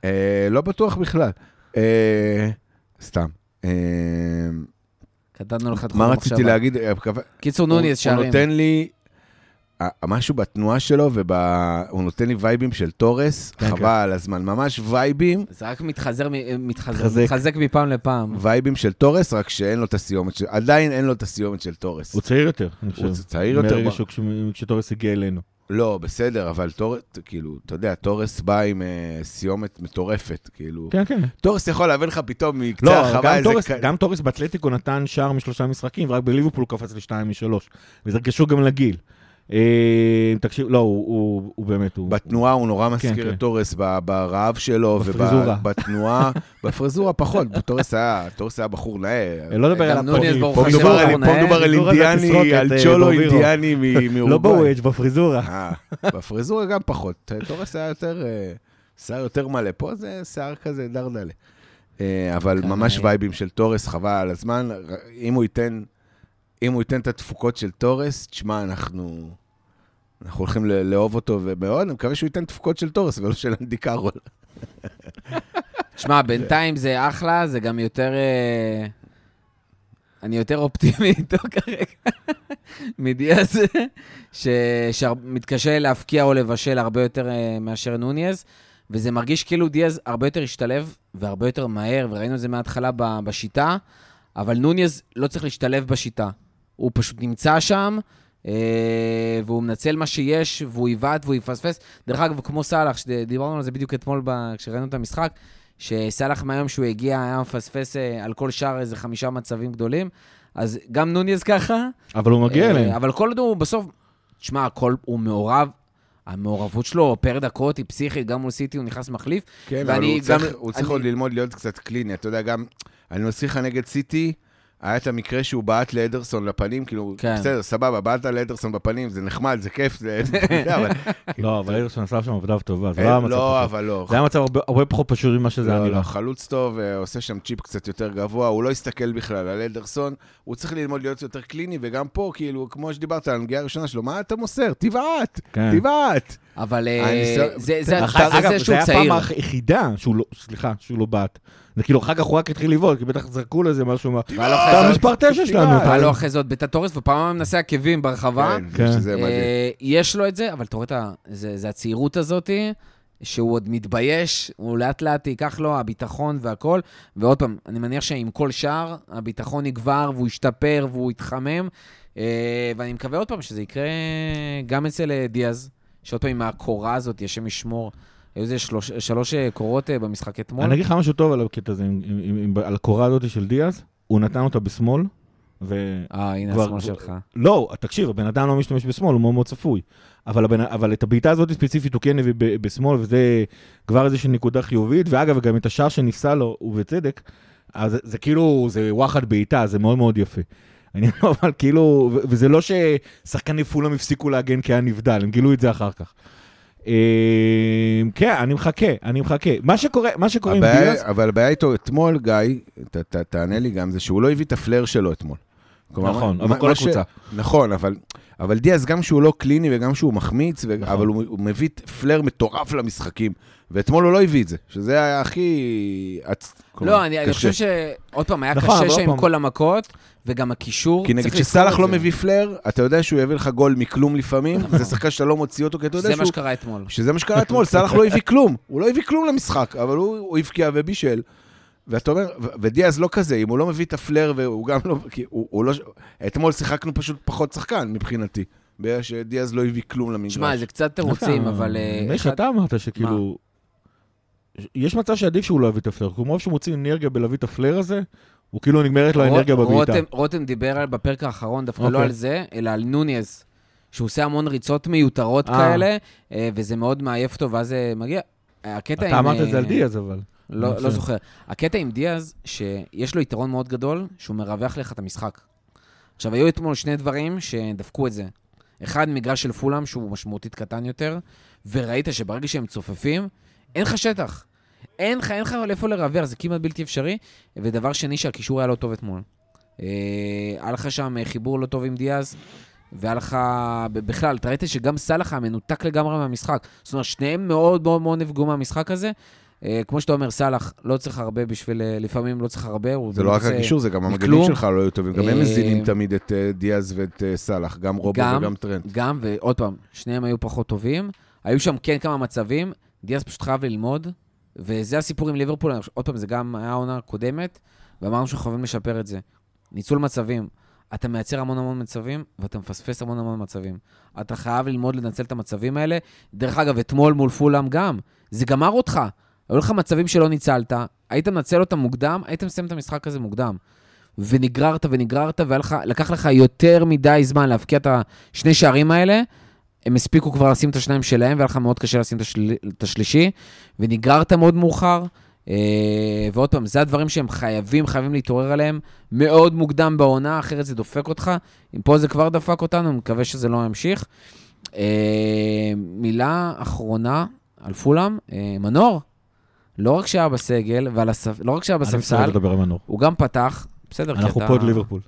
Speaker 3: אה, לא בטוח בכלל. אה, סתם. אה,
Speaker 1: קטענו לך את
Speaker 3: מה רציתי. להגיד?
Speaker 1: קיצור,
Speaker 3: הוא-
Speaker 1: נוניס שערים.
Speaker 3: הוא נותן לי... משהו בתנועה שלו, והוא נותן לי וייבים של תורס,
Speaker 2: כן,
Speaker 3: חבל על הזמן. ממש וייבים,
Speaker 1: זה רק מתחזר, מ- מתחזר,
Speaker 2: מתחזק.
Speaker 1: מתחזק מפעם לפעם.
Speaker 3: וייבים של תורס, רק שאין לו את הסיומת של... עדיין אין לו את הסיומת של תורס.
Speaker 2: הוא צעיר יותר, אני
Speaker 3: הוא
Speaker 2: חושב.
Speaker 3: צעיר יותר.
Speaker 2: מהרגע
Speaker 3: ב-
Speaker 2: שהוא- כש- כשתורס הגיע אלינו.
Speaker 3: לא, בסדר, אבל תורס, כאילו, אתה יודע, תורס בא עם אה, סיומת מטורפת, כאילו.
Speaker 2: כן, כן.
Speaker 3: תורס יכול להביא לך פתאום מקצה
Speaker 2: לא,
Speaker 3: הרחבה
Speaker 2: גם
Speaker 3: איזה...
Speaker 2: תורס-
Speaker 3: כ-
Speaker 2: גם תורס באתלטיקו נתן שער משלושה משחקים, ורק בליברפול הוא קפץ לשתיים משלוש. וזה קשור גם לגיל. אה, תקשיב, לא, הוא- הוא הוא באמת, הוא...
Speaker 3: בתנועה הוא נורא מזכיר
Speaker 2: כן.
Speaker 3: את תורס ב- ברעב שלו,
Speaker 2: בפריזורה.
Speaker 3: ובתנועה, בפריזורה פחות, תורס היה, תורס היה בחור נאה.
Speaker 2: אה, לא לדבר
Speaker 1: גם
Speaker 2: על
Speaker 1: ברוך
Speaker 3: פה מדובר על- אינדיאני, על צ'ולו
Speaker 2: אה.
Speaker 3: אינדיאני מ-
Speaker 2: לא בפריזורה.
Speaker 3: אה, בפריזורה גם פחות. תורס היה יותר, אה, שיער יותר מלא. פה זה שיער כזה דרדלה. אה, אבל
Speaker 1: כן,
Speaker 3: ממש
Speaker 1: אה.
Speaker 3: וייבים של תורס, חבל על הזמן. אם הוא ייתן, אם הוא ייתן את התפוקות של תורס, תשמע, אנחנו... אנחנו הולכים לאהוב אותו, ומאוד, אני מקווה שהוא ייתן תפוקות של תורס ולא של אנדי קארול.
Speaker 1: שמע, בינתיים זה אחלה, זה גם יותר... אה, אני יותר אופטימי איתו כרגע, מדיאז, שמתקשה להפקיע או לבשל הרבה יותר אה, מאשר נוניז, וזה מרגיש כאילו דיאז הרבה יותר השתלב והרבה יותר מהר, וראינו את זה מההתחלה בשיטה, אבל נוניז לא צריך להשתלב בשיטה. הוא פשוט נמצא שם, אה, והוא מנצל מה שיש, והוא יבעט והוא יפספס. דרך אגב, כמו סאלח, שדיברנו על זה בדיוק אתמול ב- כשראינו את המשחק, שסאלח מהיום שהוא הגיע היה מפספס אה, על כל שער איזה חמישה מצבים גדולים. אז גם נוניז ככה.
Speaker 2: אבל הוא מגיע
Speaker 1: אה,
Speaker 2: אליהם.
Speaker 1: אבל כל עוד הוא בסוף, תשמע, הכל, הוא מעורב, המעורבות שלו פר דקות היא פסיכית, גם מול סיטי הוא נכנס מחליף.
Speaker 3: כן, אבל
Speaker 1: ואני
Speaker 3: הוא צריך,
Speaker 1: גם-
Speaker 3: הוא צריך
Speaker 1: אני-
Speaker 3: עוד ללמוד להיות קצת קליני. אתה יודע, גם, אני מזכיר לך נגד סיטי, היה את המקרה שהוא בעט לאדרסון לפנים, כאילו,
Speaker 1: כן.
Speaker 3: בסדר, סבבה, בעטת לאדרסון בפנים, זה נחמד, זה כיף, זה...
Speaker 2: לא, אבל איירסון עשה שם עבודה טובה, זה
Speaker 3: אין-
Speaker 2: לא היה מצב
Speaker 3: לא,
Speaker 2: פשוט.
Speaker 3: אבל לא.
Speaker 2: זה היה מצב הרבה- פחות פשוט ממה שזה היה
Speaker 3: לא,
Speaker 2: נראה.
Speaker 3: לא, חלוץ טוב, אה, עושה שם צ'יפ קצת יותר גבוה, הוא לא הסתכל בכלל על אדרסון, הוא צריך ללמוד להיות יותר קליני, וגם פה, כאילו, כמו שדיברת על הנגיעה הראשונה שלו, מה אתה מוסר? תבעט,
Speaker 2: כן.
Speaker 3: תבעט.
Speaker 1: אבל אה, זה זה-
Speaker 2: אחר-
Speaker 1: זה-
Speaker 2: אגב,
Speaker 1: זה
Speaker 2: זה
Speaker 1: שהוא
Speaker 2: היה
Speaker 1: צעיר.
Speaker 2: הפעם היחידה שהוא לא, סליחה, שהוא לא בעט. זה כאילו, אחר כך הוא רק התחיל לבעוט, כי בטח זרקו לזה משהו, מה- אתה
Speaker 1: זה-
Speaker 2: מספר תשע שלנו.
Speaker 3: תבעט.
Speaker 2: אתה-
Speaker 1: היה לו אחרי זה עוד בטטורס, ופעם מנסה עקבים ברחבה.
Speaker 3: כן,
Speaker 2: כן.
Speaker 3: שזה מדהים.
Speaker 1: אה, יש לו את זה, אבל אתה רואה. זה זה הצעירות הזאתי, שהוא עוד מתבייש, הוא לאט לאט ייקח לו הביטחון והכל. ועוד פעם, אני מניח שעם כל שער, הביטחון יגבר והוא ישתפר והוא יתחמם. אה, ואני מקווה עוד פעם שזה יקרה גם אצל אה, דיאז, שעוד פעם עם הקורה הזאת, השם ישמור. היו איזה שלוש, שלוש אה, קורות אה, במשחק אתמול.
Speaker 2: אני אגיד לך משהו טוב על הקטע הזה, עם- עם- עם- על הקורה הזאת של דיאז, הוא נתן אותה בשמאל, ו...
Speaker 1: אה, הנה
Speaker 2: כבר-
Speaker 1: השמאל שלך.
Speaker 2: לא, תקשיב, הבן אדם לא משתמש בשמאל, הוא מאוד מאוד צפוי. אבל, הבן, אבל את הבעיטה הזאת ספציפית הוא כן הביא ב- בשמאל, וזה כבר איזושהי נקודה חיובית. ואגב, גם את השער שנפסל לו, ובצדק, אז זה, זה כאילו, זה וואחד בעיטה, זה מאוד מאוד יפה. אני לא, אבל כאילו, וזה לא ששחקני פולאם הפסיקו להגן כי היה נבדל, הם גילו את זה אחר כך. אה, כן, אני מחכה, אני מחכה. מה שקורה, מה שקורה עם דיאז,
Speaker 3: אבל הבעיה איתו אתמול, גיא, ת- ת- תענה לי גם, זה שהוא לא הביא את הפלר שלו אתמול.
Speaker 2: נכון, אבל כל הקבוצה.
Speaker 3: נכון, אבל, אבל דיאז, גם שהוא לא קליני וגם שהוא מחמיץ, ו...
Speaker 2: נכון.
Speaker 3: אבל הוא, הוא מביא פלר מטורף למשחקים. ואתמול הוא לא הביא את זה, שזה היה הכי... עצ...
Speaker 1: לא, אני אני. חושב שעוד פעם, היה
Speaker 2: נכון,
Speaker 1: קשה
Speaker 2: עוד
Speaker 1: שעם
Speaker 2: פעם-
Speaker 1: כל המכות, וגם הקישור,
Speaker 3: כי נגיד שסאלח לא. מביא פלר, אתה יודע שהוא יביא לך גול מכלום לפעמים, זה שחקן שאתה לא מוציא אותו, כי אתה יודע
Speaker 1: זה מה
Speaker 3: שהוא...
Speaker 1: שקרה אתמול.
Speaker 3: שזה מה שקרה אתמול, סאלח לא הביא כלום, הוא לא הביא כלום למשחק, אבל הוא, הוא הבקיע ובישל. ואתה אומר, ודיאז לא כזה, אם הוא לא מביא את הפלר והוא גם לא, כי הוא, הוא לא, אתמול שיחקנו פשוט פחות שחקן מבחינתי, בגלל שדיאז לא הביא כלום למגרש.
Speaker 1: שמע, זה קצת תירוצים,
Speaker 2: דווקא,
Speaker 1: אבל... אה,
Speaker 2: נראה
Speaker 1: אחד-
Speaker 2: שאתה אמרת שכאילו... יש מצב שעדיף שהוא לא יביא את הפלר, כי מרוב שהוא מוציא אנרגיה בלהביא את הפלר הזה, הוא כאילו נגמרת לו האנרגיה בבעיטה.
Speaker 1: רותם- רותם דיבר על- בפרק האחרון, דווקא לא
Speaker 2: אוקיי.
Speaker 1: על זה, אלא על נוניז, שהוא עושה המון ריצות מיותרות
Speaker 2: אה.
Speaker 1: כאלה, אה, וזה מאוד מעייף אותו, ואז זה מגיע. הקטע עם...
Speaker 2: אתה אמרת את זה
Speaker 1: אה,
Speaker 2: על דיאז, אבל.
Speaker 1: לא, לא. זוכר. הקטע עם דיאז, שיש לו יתרון מאוד גדול, שהוא מרווח לך את המשחק. עכשיו, היו אתמול שני דברים שדפקו את זה. אחד, מגרש של פולאם, שהוא משמעותית קטן יותר, וראית שברגע שהם צופפים, אין לך שטח. אין לך, אין לך איפה לרווח, זה כמעט בלתי אפשרי. ודבר שני, שהקישור היה לא טוב אתמול. אה, היה לך שם חיבור לא טוב עם דיאז, והיה לך, בכלל, אתה ראית שגם סאלח היה מנותק לגמרי מהמשחק. זאת אומרת, שניהם מאוד מאוד מאוד נפגעו מהמשחק הזה. אה, כמו שאתה אומר, סאלח לא צריך הרבה בשביל, אה, לפעמים לא צריך הרבה.
Speaker 3: זה לא רק הקישור, זה גם המגנים. שלך לא היו טובים. גם הם
Speaker 1: אה,
Speaker 3: מזינים תמיד את דיאז ואת סאלח, גם רובו
Speaker 1: גם,
Speaker 3: וגם טרנט.
Speaker 1: גם, ועוד פעם, שניהם היו פחות טובים. היו שם כן כמה מצבים, דיאז פשוט חייב ללמוד, וזה הסיפור עם ליברפול. עוד פעם, זה גם היה העונה הקודמת, ואמרנו שאנחנו חייבים לשפר את זה. ניצול מצבים. אתה מייצר המון המון מצבים, ואתה מפספס המון המון מצבים. אתה חייב ללמוד לנצל את המצבים האלה. דרך אגב, אתמול מול פולאם גם, זה גמר אותך. היו לך מצבים שלא ניצלת, היית מנצל אותם מוקדם, היית מסיים את המשחק הזה מוקדם. ונגררת ונגררת, ולקח לך יותר מדי זמן להבקיע את השני שערים האלה. הם הספיקו כבר לשים את השניים שלהם, והיה לך מאוד קשה לשים את, השל... את השלישי, ונגררת מאוד מאוחר. אה, ועוד פעם, זה הדברים שהם חייבים, חייבים להתעורר עליהם מאוד מוקדם בעונה, אחרת זה דופק אותך. אם פה זה כבר דפק אותנו, אני מקווה שזה לא ימשיך. אה, מילה אחרונה על פולאם, אה, מנור, לא רק שהיה בסגל, ועל הספ... לא רק שהיה בספסל,
Speaker 2: לדבר על מנור.
Speaker 1: הוא גם פתח, בסדר, כי
Speaker 2: אנחנו
Speaker 1: אתה-
Speaker 2: פה את ליברפול.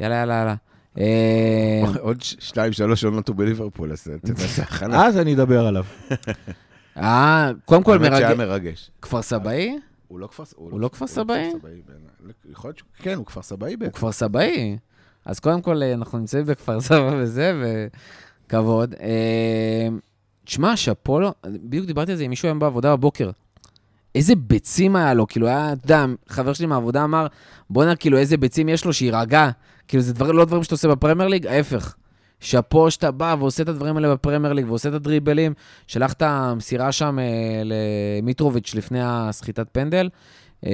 Speaker 1: יאללה, יאללה, יאללה. אה,
Speaker 3: עוד שתיים, שלוש עונות הוא בליברפול, אז זה הכנה.
Speaker 2: אז אני אדבר עליו.
Speaker 1: אה, קודם כל
Speaker 3: האמת שהיה
Speaker 1: מרגש.
Speaker 3: מרגש.
Speaker 1: כפר סבאי?
Speaker 3: הוא לא כפר
Speaker 1: הוא לא כפר סבאי?
Speaker 3: יכול להיות. כן, הוא כפר סבאי
Speaker 1: הוא
Speaker 3: בעצם.
Speaker 1: כפר סבאי. אז קודם כל, אה, אנחנו נמצאים בכפר סבא וזה, וכבוד. אה, תשמע, שאפו לו, בדיוק דיברתי על זה עם מישהו היום בעבודה בבוקר. איזה ביצים היה לו, כאילו היה, אתה יודע, חבר שלי מהעבודה אמר, בואנה, כאילו, איזה ביצים יש לו, שיירגע. כאילו, זה דבר, לא דברים שאתה עושה בפרמייר ליג, ההפך. שאפו שאתה בא ועושה את הדברים האלה בפרמייר ליג, ועושה את הדריבלים, שלח את המסירה שם אה, למיטרוביץ' לפני הסחיטת פנדל. אה,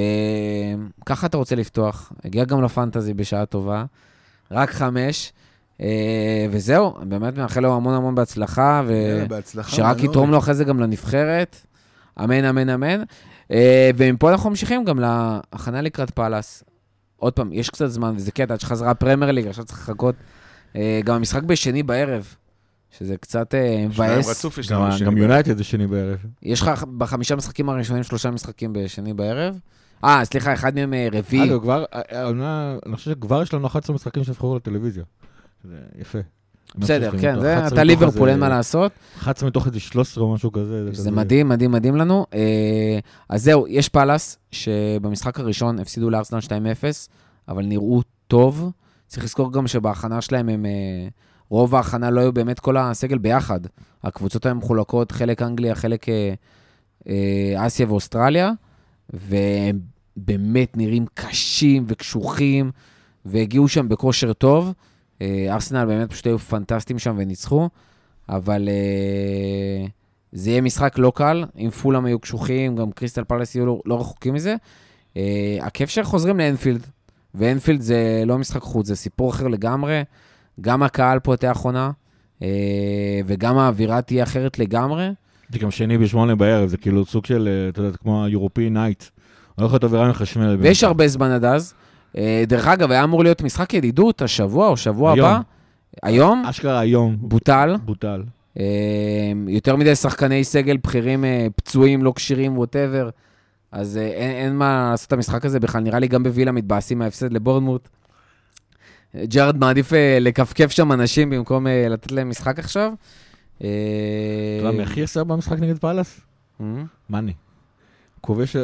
Speaker 1: ככה אתה רוצה לפתוח. הגיע גם לפנטזי בשעה טובה. רק חמש. אה, וזהו, באמת מאחל לו המון המון בהצלחה. ושרק
Speaker 3: מנור.
Speaker 1: יתרום לו אחרי זה גם לנבחרת. אמן, אמן, אמן. אה, ומפה אנחנו ממשיכים גם להכנה לקראת פאלאס. עוד פעם, יש קצת זמן, וזה קטע, עד שחזרה פרמייר ליג, עכשיו צריך לחכות. אה, גם המשחק בשני בערב, שזה קצת אה, מבאס.
Speaker 2: גם. יונייטד זה שני בערב.
Speaker 1: יש לך בחמישה משחקים הראשונים שלושה משחקים בשני בערב. אה, סליחה, אחד מהם רביעי.
Speaker 2: אגב, כבר, העונה- אני חושב שכבר יש לנו 11 משחקים שנבחרו לטלוויזיה. זה יפה.
Speaker 1: בסדר, כן, זה,
Speaker 2: 11
Speaker 1: אתה ליברפול, אין מה לעשות.
Speaker 2: 11 מתוך איזה 13 או משהו כזה.
Speaker 1: זה מדהים, מדהים, מדהים לנו. אה, אז זהו, יש פאלאס, שבמשחק הראשון הפסידו לארסנל 2-0, אבל נראו טוב. צריך לזכור גם שבהכנה שלהם הם... אה, רוב ההכנה לא היו באמת כל הסגל ביחד. הקבוצות היו מחולקות, חלק אנגליה, חלק אה, אסיה ואוסטרליה, והם באמת נראים קשים וקשוחים, והגיעו שם בכושר טוב. אה, ארסנל באמת פשוט היו פנטסטיים שם וניצחו, אבל אה, זה יהיה משחק לא קל, אם פולאם היו קשוחים, גם קריסטל פלאס יהיו לא, לא רחוקים מזה. אה, הכיף שחוזרים לאנפילד, ואנפילד זה לא משחק חוץ, זה סיפור אחר לגמרי. גם הקהל פותח עונה, אה, וגם האווירה תהיה אחרת לגמרי.
Speaker 2: זה גם שני בשמונה בערב, זה כאילו סוג של, אתה יודע, כמו ה-European Night. להיות אווירה מחשמלת.
Speaker 1: ויש הרבה זמן עד אז. אה, דרך אגב, היה אמור להיות משחק ידידות השבוע או שבוע
Speaker 2: היום.
Speaker 1: הבא. היום
Speaker 2: אשכרה היום.
Speaker 1: בוטל.
Speaker 2: בוטל.
Speaker 1: אה, יותר מדי שחקני סגל בכירים, אה, פצועים, לא כשירים, whatever. אז אין, אין מה לעשות את המשחק הזה בכלל. נראה לי גם בווילה מתבאסים מההפסד לבורנמוט. ג'רארד מעדיף לכפכף שם אנשים במקום לתת להם משחק עכשיו.
Speaker 2: אתה יודע מי הכי עשה במשחק נגד פאלאס? מאני. כובש,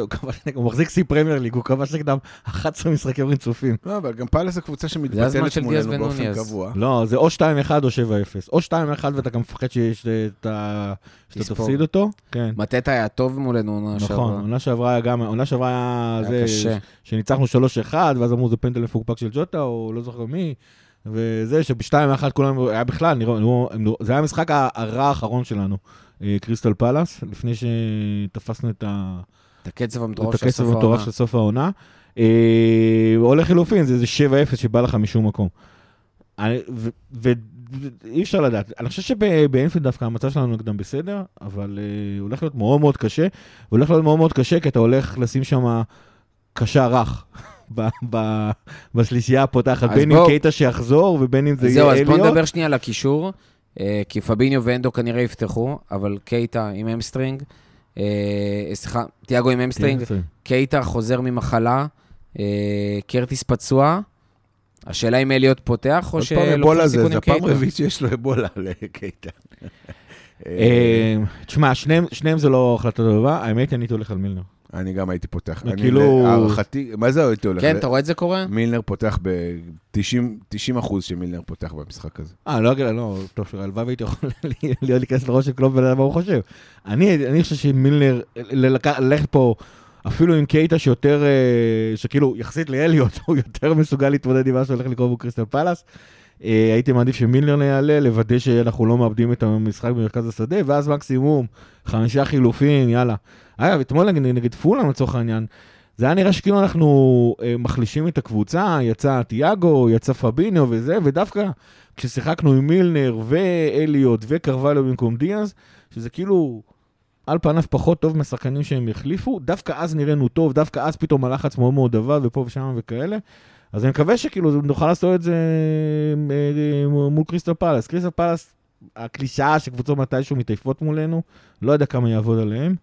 Speaker 2: הוא מחזיק שיא פרמייר ליג, הוא כבש נגדם 11 משחקים רצופים.
Speaker 3: לא, אבל גם פאלאס זו קבוצה שמתבטלת מולנו באופן. קבוע.
Speaker 2: לא, זה או 2-1 או 7-0. או 2-1 ואתה גם מפחד שיש את ה... שאתה. תפסיד אותו. כן.
Speaker 1: מטטה היה טוב מולנו עונה
Speaker 2: נכון,
Speaker 1: שעברה.
Speaker 2: עונה שעברה היה גם, עונה שעברה היה
Speaker 1: היה
Speaker 2: זה,
Speaker 1: קשה.
Speaker 2: שניצחנו 3-1, ואז אמרו זה פנדל מפוקפק של ג'וטה, או לא זוכר מי, וזה שב-2-1 כולם, היה בכלל, נראו, הם זה היה המשחק הרע האחרון שלנו, אה, קריסטל פלאס, לפני שתפסנו את ה...
Speaker 1: את הקצב המטורף של סוף העונה.
Speaker 2: של סוף העונה. אה, או לחילופין, זה איזה 7-0 שבא לך משום מקום. ואי אפשר לדעת. אני חושב שבאנפילד דווקא המצב שלנו נגדם בסדר, אבל אה, הולך להיות מאוד מאוד קשה. הולך להיות מאוד מאוד קשה, כי אתה הולך לשים שם קשה רך. בשלישייה הפותחת,
Speaker 1: אז
Speaker 2: בין אם
Speaker 1: בואו-
Speaker 2: קייטה שיחזור ובין אם זה
Speaker 1: זהו,
Speaker 2: יהיה
Speaker 1: אז בואו
Speaker 2: אליוט.
Speaker 1: נדבר שנייה על הקישור, אה, כי פביניו ואנדו כנראה יפתחו, אבל קייטה עם hamstring, סליחה, תיאגו עם hamstring,
Speaker 2: כן,
Speaker 1: קייטה חוזר ממחלה, אה, קרטיס פצוע, השאלה אם אליוט פותח, או
Speaker 3: עוד פעם
Speaker 1: שלוקחים
Speaker 3: אבולה זה,
Speaker 1: סיכון
Speaker 3: זה
Speaker 1: עם
Speaker 3: הפעם
Speaker 1: קייטה.
Speaker 3: רביעית שיש לו אבולה לקייטה.
Speaker 2: אה, תשמע, שניהם זה לא החלטה טובה, האמת, אני הייתי הולך על מילנר.
Speaker 3: אני גם הייתי פותח.
Speaker 2: זה
Speaker 3: אני
Speaker 2: כאילו-
Speaker 3: להערכתי, מה זה הייתי הולך?
Speaker 1: כן, אתה רואה את זה קורה?
Speaker 3: מילנר פותח ב-90 אחוז שמילנר פותח במשחק הזה.
Speaker 2: אה, לא אגיד, לא, טוב, הלוואי והייתי יכול להיות להיכנס לראש של קלופ ולדעת מה הוא חושב. אני אני חושב שמילנר, ללק- ללכת פה, אפילו עם קייטה שיותר, אה, שכאילו, יחסית לאליוט, הוא יותר מסוגל להתמודד עם מה שהולך לקרות בקריסטל פלאס. אה, הייתי מעדיף שמילנר יעלה, לוודא שאנחנו לא מאבדים את המשחק במרכז השדה, ואז מקסימום, חמישה חילופים, יאללה. אגב, אתמול נגד, פולאם לצורך העניין, זה היה נראה שכאילו אנחנו אה, מחלישים את הקבוצה, יצא תיאגו, יצא פביניו וזה, ודווקא כששיחקנו עם מילנר ואליוט וקרווליו במקום דיאז, שזה כאילו על פניו פחות טוב מהשחקנים שהם החליפו, דווקא אז נראינו טוב, דווקא אז פתאום הלחץ מאוד מאוד עבד ופה ושם וכאלה. אז אני מקווה שכאילו נוכל לעשות את זה אה, אה, מול קריסטל פלאס. קריסטל פלאס, הקלישאה שקבוצות מתישהו מתעייפות מולנו, לא יודע כמה יעבוד עליהם.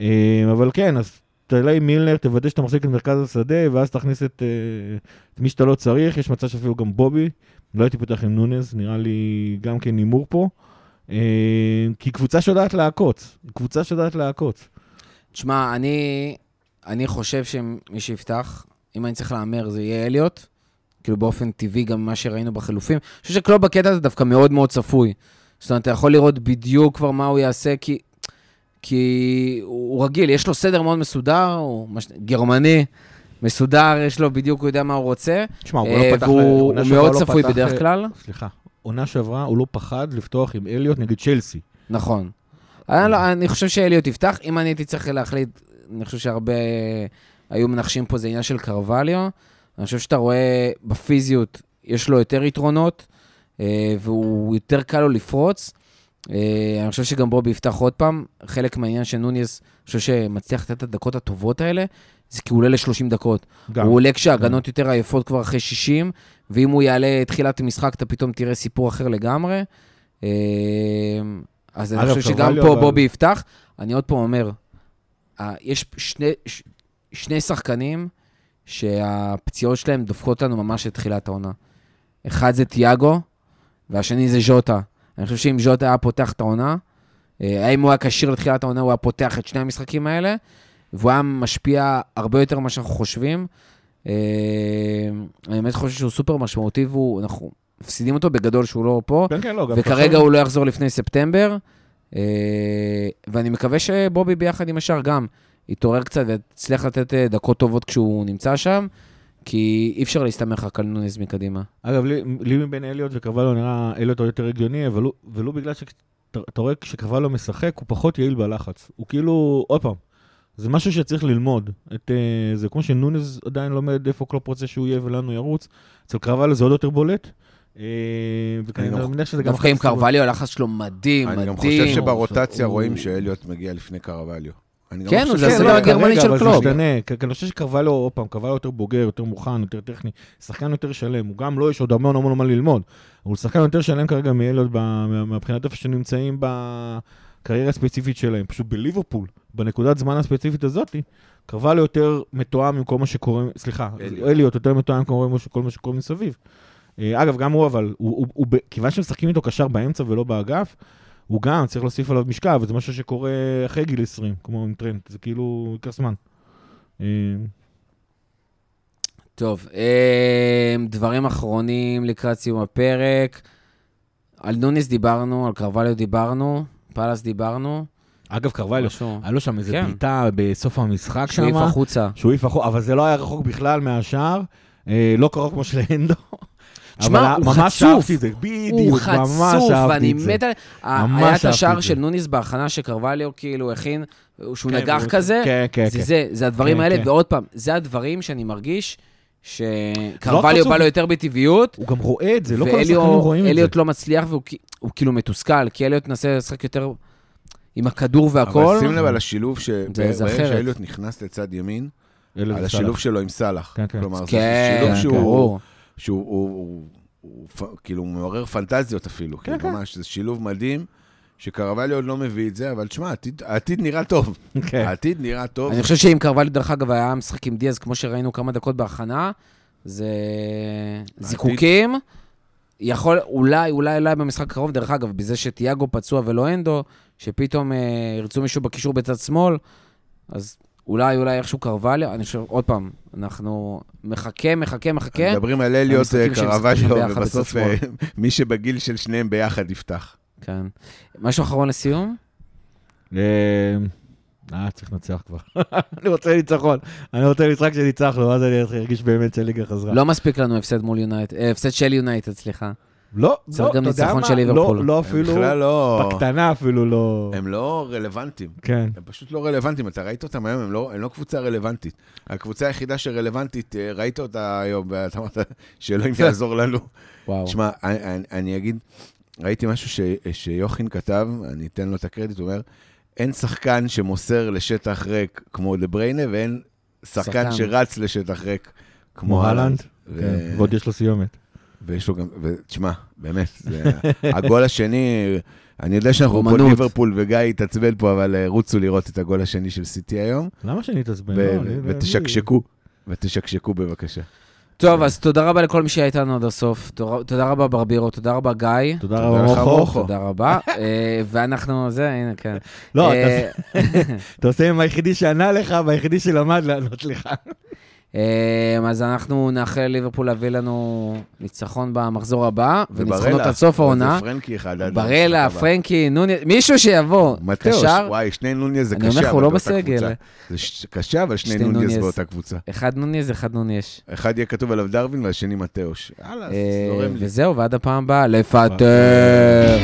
Speaker 2: אה, אבל כן, אז תעלה עם מילנר, תוודא שאתה מחזיק את מרכז השדה, ואז תכניס את, את מי שאתה לא צריך. יש מצב שאפילו גם בובי. לא הייתי פותח עם נונז, נראה לי גם כן הימור פה. כי קבוצה שיודעת לעקוץ, קבוצה שיודעת לעקוץ.
Speaker 1: תשמע, אני, אני חושב שמי שיפתח, אם אני צריך להמר, זה יהיה אליוט. כאילו באופן טבעי, גם ממה שראינו בחילופים. אני חושב שקלוב בקטע הזה דווקא מאוד מאוד צפוי. זאת אומרת, אתה יכול לראות בדיוק כבר מה הוא יעשה, כי, כי הוא רגיל, יש לו סדר מאוד מסודר, הוא מש... גרמני, מסודר, יש לו בדיוק, הוא יודע מה הוא רוצה.
Speaker 2: תשמע, הוא
Speaker 1: אה,
Speaker 2: לא פתח...
Speaker 1: והוא הוא מאוד
Speaker 2: לא
Speaker 1: צפוי
Speaker 2: פתח,
Speaker 1: בדרך כלל.
Speaker 2: סליחה, עונה שעברה הוא לא פחד לפתוח עם אליוט נגד צ'לסי.
Speaker 1: נכון. אני, לא, אני חושב שאליוט יפתח. אם אני הייתי צריך להחליט, אני חושב שהרבה היו מנחשים פה, זה עניין של קרווליו. אני חושב שאתה רואה בפיזיות, יש לו יותר יתרונות, אה, והוא יותר קל לו לפרוץ. אה, אני חושב שגם בובי יפתח עוד פעם. חלק מהעניין של נוניס, אני חושב שמצליח לתת את הדקות הטובות האלה, זה כי הוא עולה ל-30 דקות.
Speaker 2: גם.
Speaker 1: הוא עולה כשההגנות יותר עייפות כבר אחרי 60, ואם הוא יעלה תחילת המשחק, אתה פתאום תראה סיפור אחר לגמרי. אה, אז אני חושב שגם פה בובי יפתח. אני עוד פעם אומר, יש שני, שני שחקנים שהפציעות שלהם דופקות לנו ממש את תחילת העונה. אחד זה תיאגו, והשני זה ז'וטה. אני חושב שאם ז'וטה היה פותח את העונה, אה, האם הוא היה כשיר לתחילת העונה, הוא היה פותח את שני המשחקים האלה, והוא היה משפיע הרבה יותר ממה שאנחנו חושבים. אה, אני באמת חושב שהוא סופר משמעותי, ואנחנו מפסידים אותו בגדול שהוא לא פה,
Speaker 2: כן, כן, לא, גם
Speaker 1: וכרגע הוא לא יחזור לפני ספטמבר. אה, ואני מקווה שבובי ביחד עם השאר גם יתעורר קצת ויצליח לתת אה, דקות טובות כשהוא נמצא שם, כי אי אפשר להסתמך רק על נוניז מקדימה.
Speaker 2: אגב, לי, לי מבין אליוט וקרווליו נראה אליוט הוא יותר הגיוני, אבל הוא, ולו בגלל שאתה רואה כשקרווליו משחק, הוא פחות יעיל בלחץ. הוא כאילו, עוד פעם, זה משהו שצריך ללמוד. את, אה, זה כמו שנונייס עדיין לומד איפה קלופ רוצה שהוא יהיה ולאן ירוץ. אצל קרווליו זה עוד יותר בולט. אה, וכנראה
Speaker 3: גם-
Speaker 2: אני מניח שזה גם...
Speaker 1: דווקא עם. קרווליו הלחץ שלו מדהים, מדהים.
Speaker 3: אני גם חושב שברוטציה רואים שאליוט מגיע לפני קרווליו.
Speaker 1: כן, הוא
Speaker 3: שזה-
Speaker 1: זה
Speaker 2: לא,
Speaker 1: הגרמני
Speaker 2: כרגע,
Speaker 1: של
Speaker 2: אבל
Speaker 1: קלופ.
Speaker 2: זה משתנה, כי כי אני חושב שקרווליו, עוד פעם, קרווליו יותר בוגר, יותר מוכן, יותר טכני, שחקן יותר שלם, הוא גם לא, יש עוד המון המון מה ללמוד, אבל הוא שחקן יותר שלם כרגע מה- מבחינת איפה שנמצאים בקריירה הספציפית שלהם, פשוט בליברפול, בנקודת זמן הספציפית הזאת, קרווליו יותר מתואם עם כל מה שקורה, סליחה,
Speaker 3: אליוט.
Speaker 2: יותר מתואם עם כל מה שקורה מסביב. אה, אגב, גם הוא אבל, כיוון שמשחקים איתו קשר באמצע ולא באגף, הוא גם צריך להוסיף עליו משקל, וזה משהו שקורה אחרי גיל 20, כמו עם טרנד, זה כאילו ייקח זמן. אה,
Speaker 1: טוב, אה, דברים אחרונים לקראת סיום הפרק. על נוניס דיברנו, על קרווליו דיברנו, פאלאס דיברנו.
Speaker 2: אגב, קרווליו. היה לו שם איזה
Speaker 1: כן.
Speaker 2: בעיטה בסוף המשחק
Speaker 1: שהוא העיף
Speaker 2: שם,
Speaker 1: החוצה.
Speaker 2: שהוא העיף החוק, אבל זה לא היה רחוק בכלל מהשער, אה, לא קרוב כמו של אנדו.
Speaker 1: תשמע,
Speaker 2: אבל
Speaker 1: הוא
Speaker 2: ממש
Speaker 1: חצוף.
Speaker 2: אהבתי את זה, בדיוק,
Speaker 1: הוא
Speaker 2: ממש
Speaker 1: חצוף,
Speaker 2: אהבתי
Speaker 1: ואני
Speaker 2: את זה.
Speaker 1: מת על... היה את השער של. נוניס בהכנה שקרווליו כאילו הכין, שהוא
Speaker 2: כן,
Speaker 1: נגח כזה.
Speaker 2: כן, כן,
Speaker 1: זה
Speaker 2: כן.
Speaker 1: זה, זה הדברים
Speaker 2: כן,
Speaker 1: האלה,
Speaker 2: כן.
Speaker 1: ועוד פעם, זה הדברים שאני מרגיש שקרווליו
Speaker 2: חצוף.
Speaker 1: בא לו יותר בטבעיות,
Speaker 2: הוא גם רואה את זה, לא כל השחקנים רואים את זה.
Speaker 1: ואליוט לא מצליח והוא הוא כאילו מתוסכל, כי אליוט מנסה לשחק יותר עם הכדור והכל.
Speaker 3: אבל שים לב על השילוב. שאליוט נכנס לצד ימין, על השילוב. שלו עם סאלח.
Speaker 2: כן, כן.
Speaker 3: כלומר, זה
Speaker 1: כן,
Speaker 3: שילוב שהוא... שהוא הוא, הוא, הוא, פ- כאילו מעורר פנטזיות אפילו,
Speaker 2: כן,
Speaker 3: כאילו, ממש, זה שילוב מדהים, שקרווליו עוד לא מביא את זה, אבל תשמע, העתיד, העתיד נראה טוב.
Speaker 2: כן.
Speaker 3: העתיד נראה טוב.
Speaker 1: אני חושב שאם קרווליו, דרך אגב, היה משחק עם דיאז, כמו שראינו כמה דקות בהכנה, זה זיקוקים. יכול, אולי, אולי, אולי במשחק הקרוב, דרך אגב, בזה שתיאגו פצוע ולא אנדו, שפתאום אה, ירצו מישהו בקישור בצד שמאל, אז אולי, אולי איכשהו קרווליו, אני חושב, עוד פעם, אנחנו מחכה, מחכה, מחכה.
Speaker 3: מדברים על אליוט קרווליו, ובסוף אה, מי שבגיל של שניהם ביחד יפתח.
Speaker 1: כן. משהו אחרון לסיום?
Speaker 2: אה, אה, צריך לנצח כבר. אני רוצה ניצחון. אני רוצה משחק שניצחנו, אז אני ארגיש באמת שהליגה חזרה.
Speaker 1: לא מספיק לנו הפסד מול יונייטד, אה, הפסד של יונייטד, סליחה.
Speaker 2: לא,
Speaker 1: צריך
Speaker 2: לא,
Speaker 1: גם
Speaker 2: אתה יודע
Speaker 1: ניצחון
Speaker 2: מה?
Speaker 1: של ליברפול.
Speaker 2: לא, לא אפילו,
Speaker 3: בכלל לא...
Speaker 2: בקטנה אפילו לא...
Speaker 3: הם לא רלוונטיים.
Speaker 2: כן.
Speaker 3: הם פשוט לא רלוונטיים. אתה ראית אותם היום, הם לא, הם לא קבוצה רלוונטית. הקבוצה היחידה שרלוונטית, אה, ראית אותה היום, ואתה אמרת שאלוהים יעזור לנו.
Speaker 1: וואו.
Speaker 3: תשמע, אני, אני, אני אגיד, ראיתי משהו ש, שיוחין כתב, אני אתן לו את הקרדיט, הוא אומר, אין שחקן שמוסר לשטח ריק כמו דה בריינה, ואין שחקן
Speaker 1: שחקן.
Speaker 3: שרץ לשטח ריק כמו
Speaker 2: כמו
Speaker 3: הלנד.
Speaker 2: הלנד.
Speaker 3: ו-
Speaker 2: כן, ועוד יש לו סיומת.
Speaker 3: ויש לו גם, ותשמע, באמת, זה, הגול השני, אני יודע שאנחנו פה. ליברפול וגיא התעצבן פה, אבל אה, רוצו לראות את הגול השני של סיטי היום,
Speaker 2: למה שאני אתעצבן?
Speaker 3: ו-
Speaker 2: לא,
Speaker 3: ותשקשקו, ותשקשקו בבקשה.
Speaker 1: טוב, אז תודה רבה לכל מי שהיה איתנו עד הסוף. תודה- תודה רבה ברבירו, תודה רבה גיא.
Speaker 2: תודה רבה. מוכו.
Speaker 1: תודה רבה. אה, ואנחנו, זה, הנה, כן.
Speaker 2: לא,
Speaker 1: אה,
Speaker 2: אתה עושה עם היחידי שענה לך והיחידי שלמד לענות לך.
Speaker 1: אה, אז אנחנו נאחל ליברפול להביא לנו ניצחון במחזור הבא, וניצחונות עד סוף העונה.
Speaker 3: פרנקי אחד.
Speaker 1: ברלה. פרנקי, נוני, מישהו שיבוא. קשר,
Speaker 3: וואי, שני נוניאז זה
Speaker 1: אני
Speaker 3: קשה,
Speaker 1: אומר לך, הוא
Speaker 3: אבל
Speaker 1: לא
Speaker 3: באותה
Speaker 1: בסגל.
Speaker 3: קבוצה. זה קשה, אבל
Speaker 1: שני
Speaker 3: נוניאז
Speaker 1: נוניאז.
Speaker 3: באותה קבוצה.
Speaker 1: אחד נוניז, אחד נוניש.
Speaker 3: אחד יהיה כתוב עליו דרווין והשני מתאוש. יאללה,
Speaker 1: אה,
Speaker 3: זורם לי.
Speaker 1: וזהו, ועד הפעם הבאה, לפטר.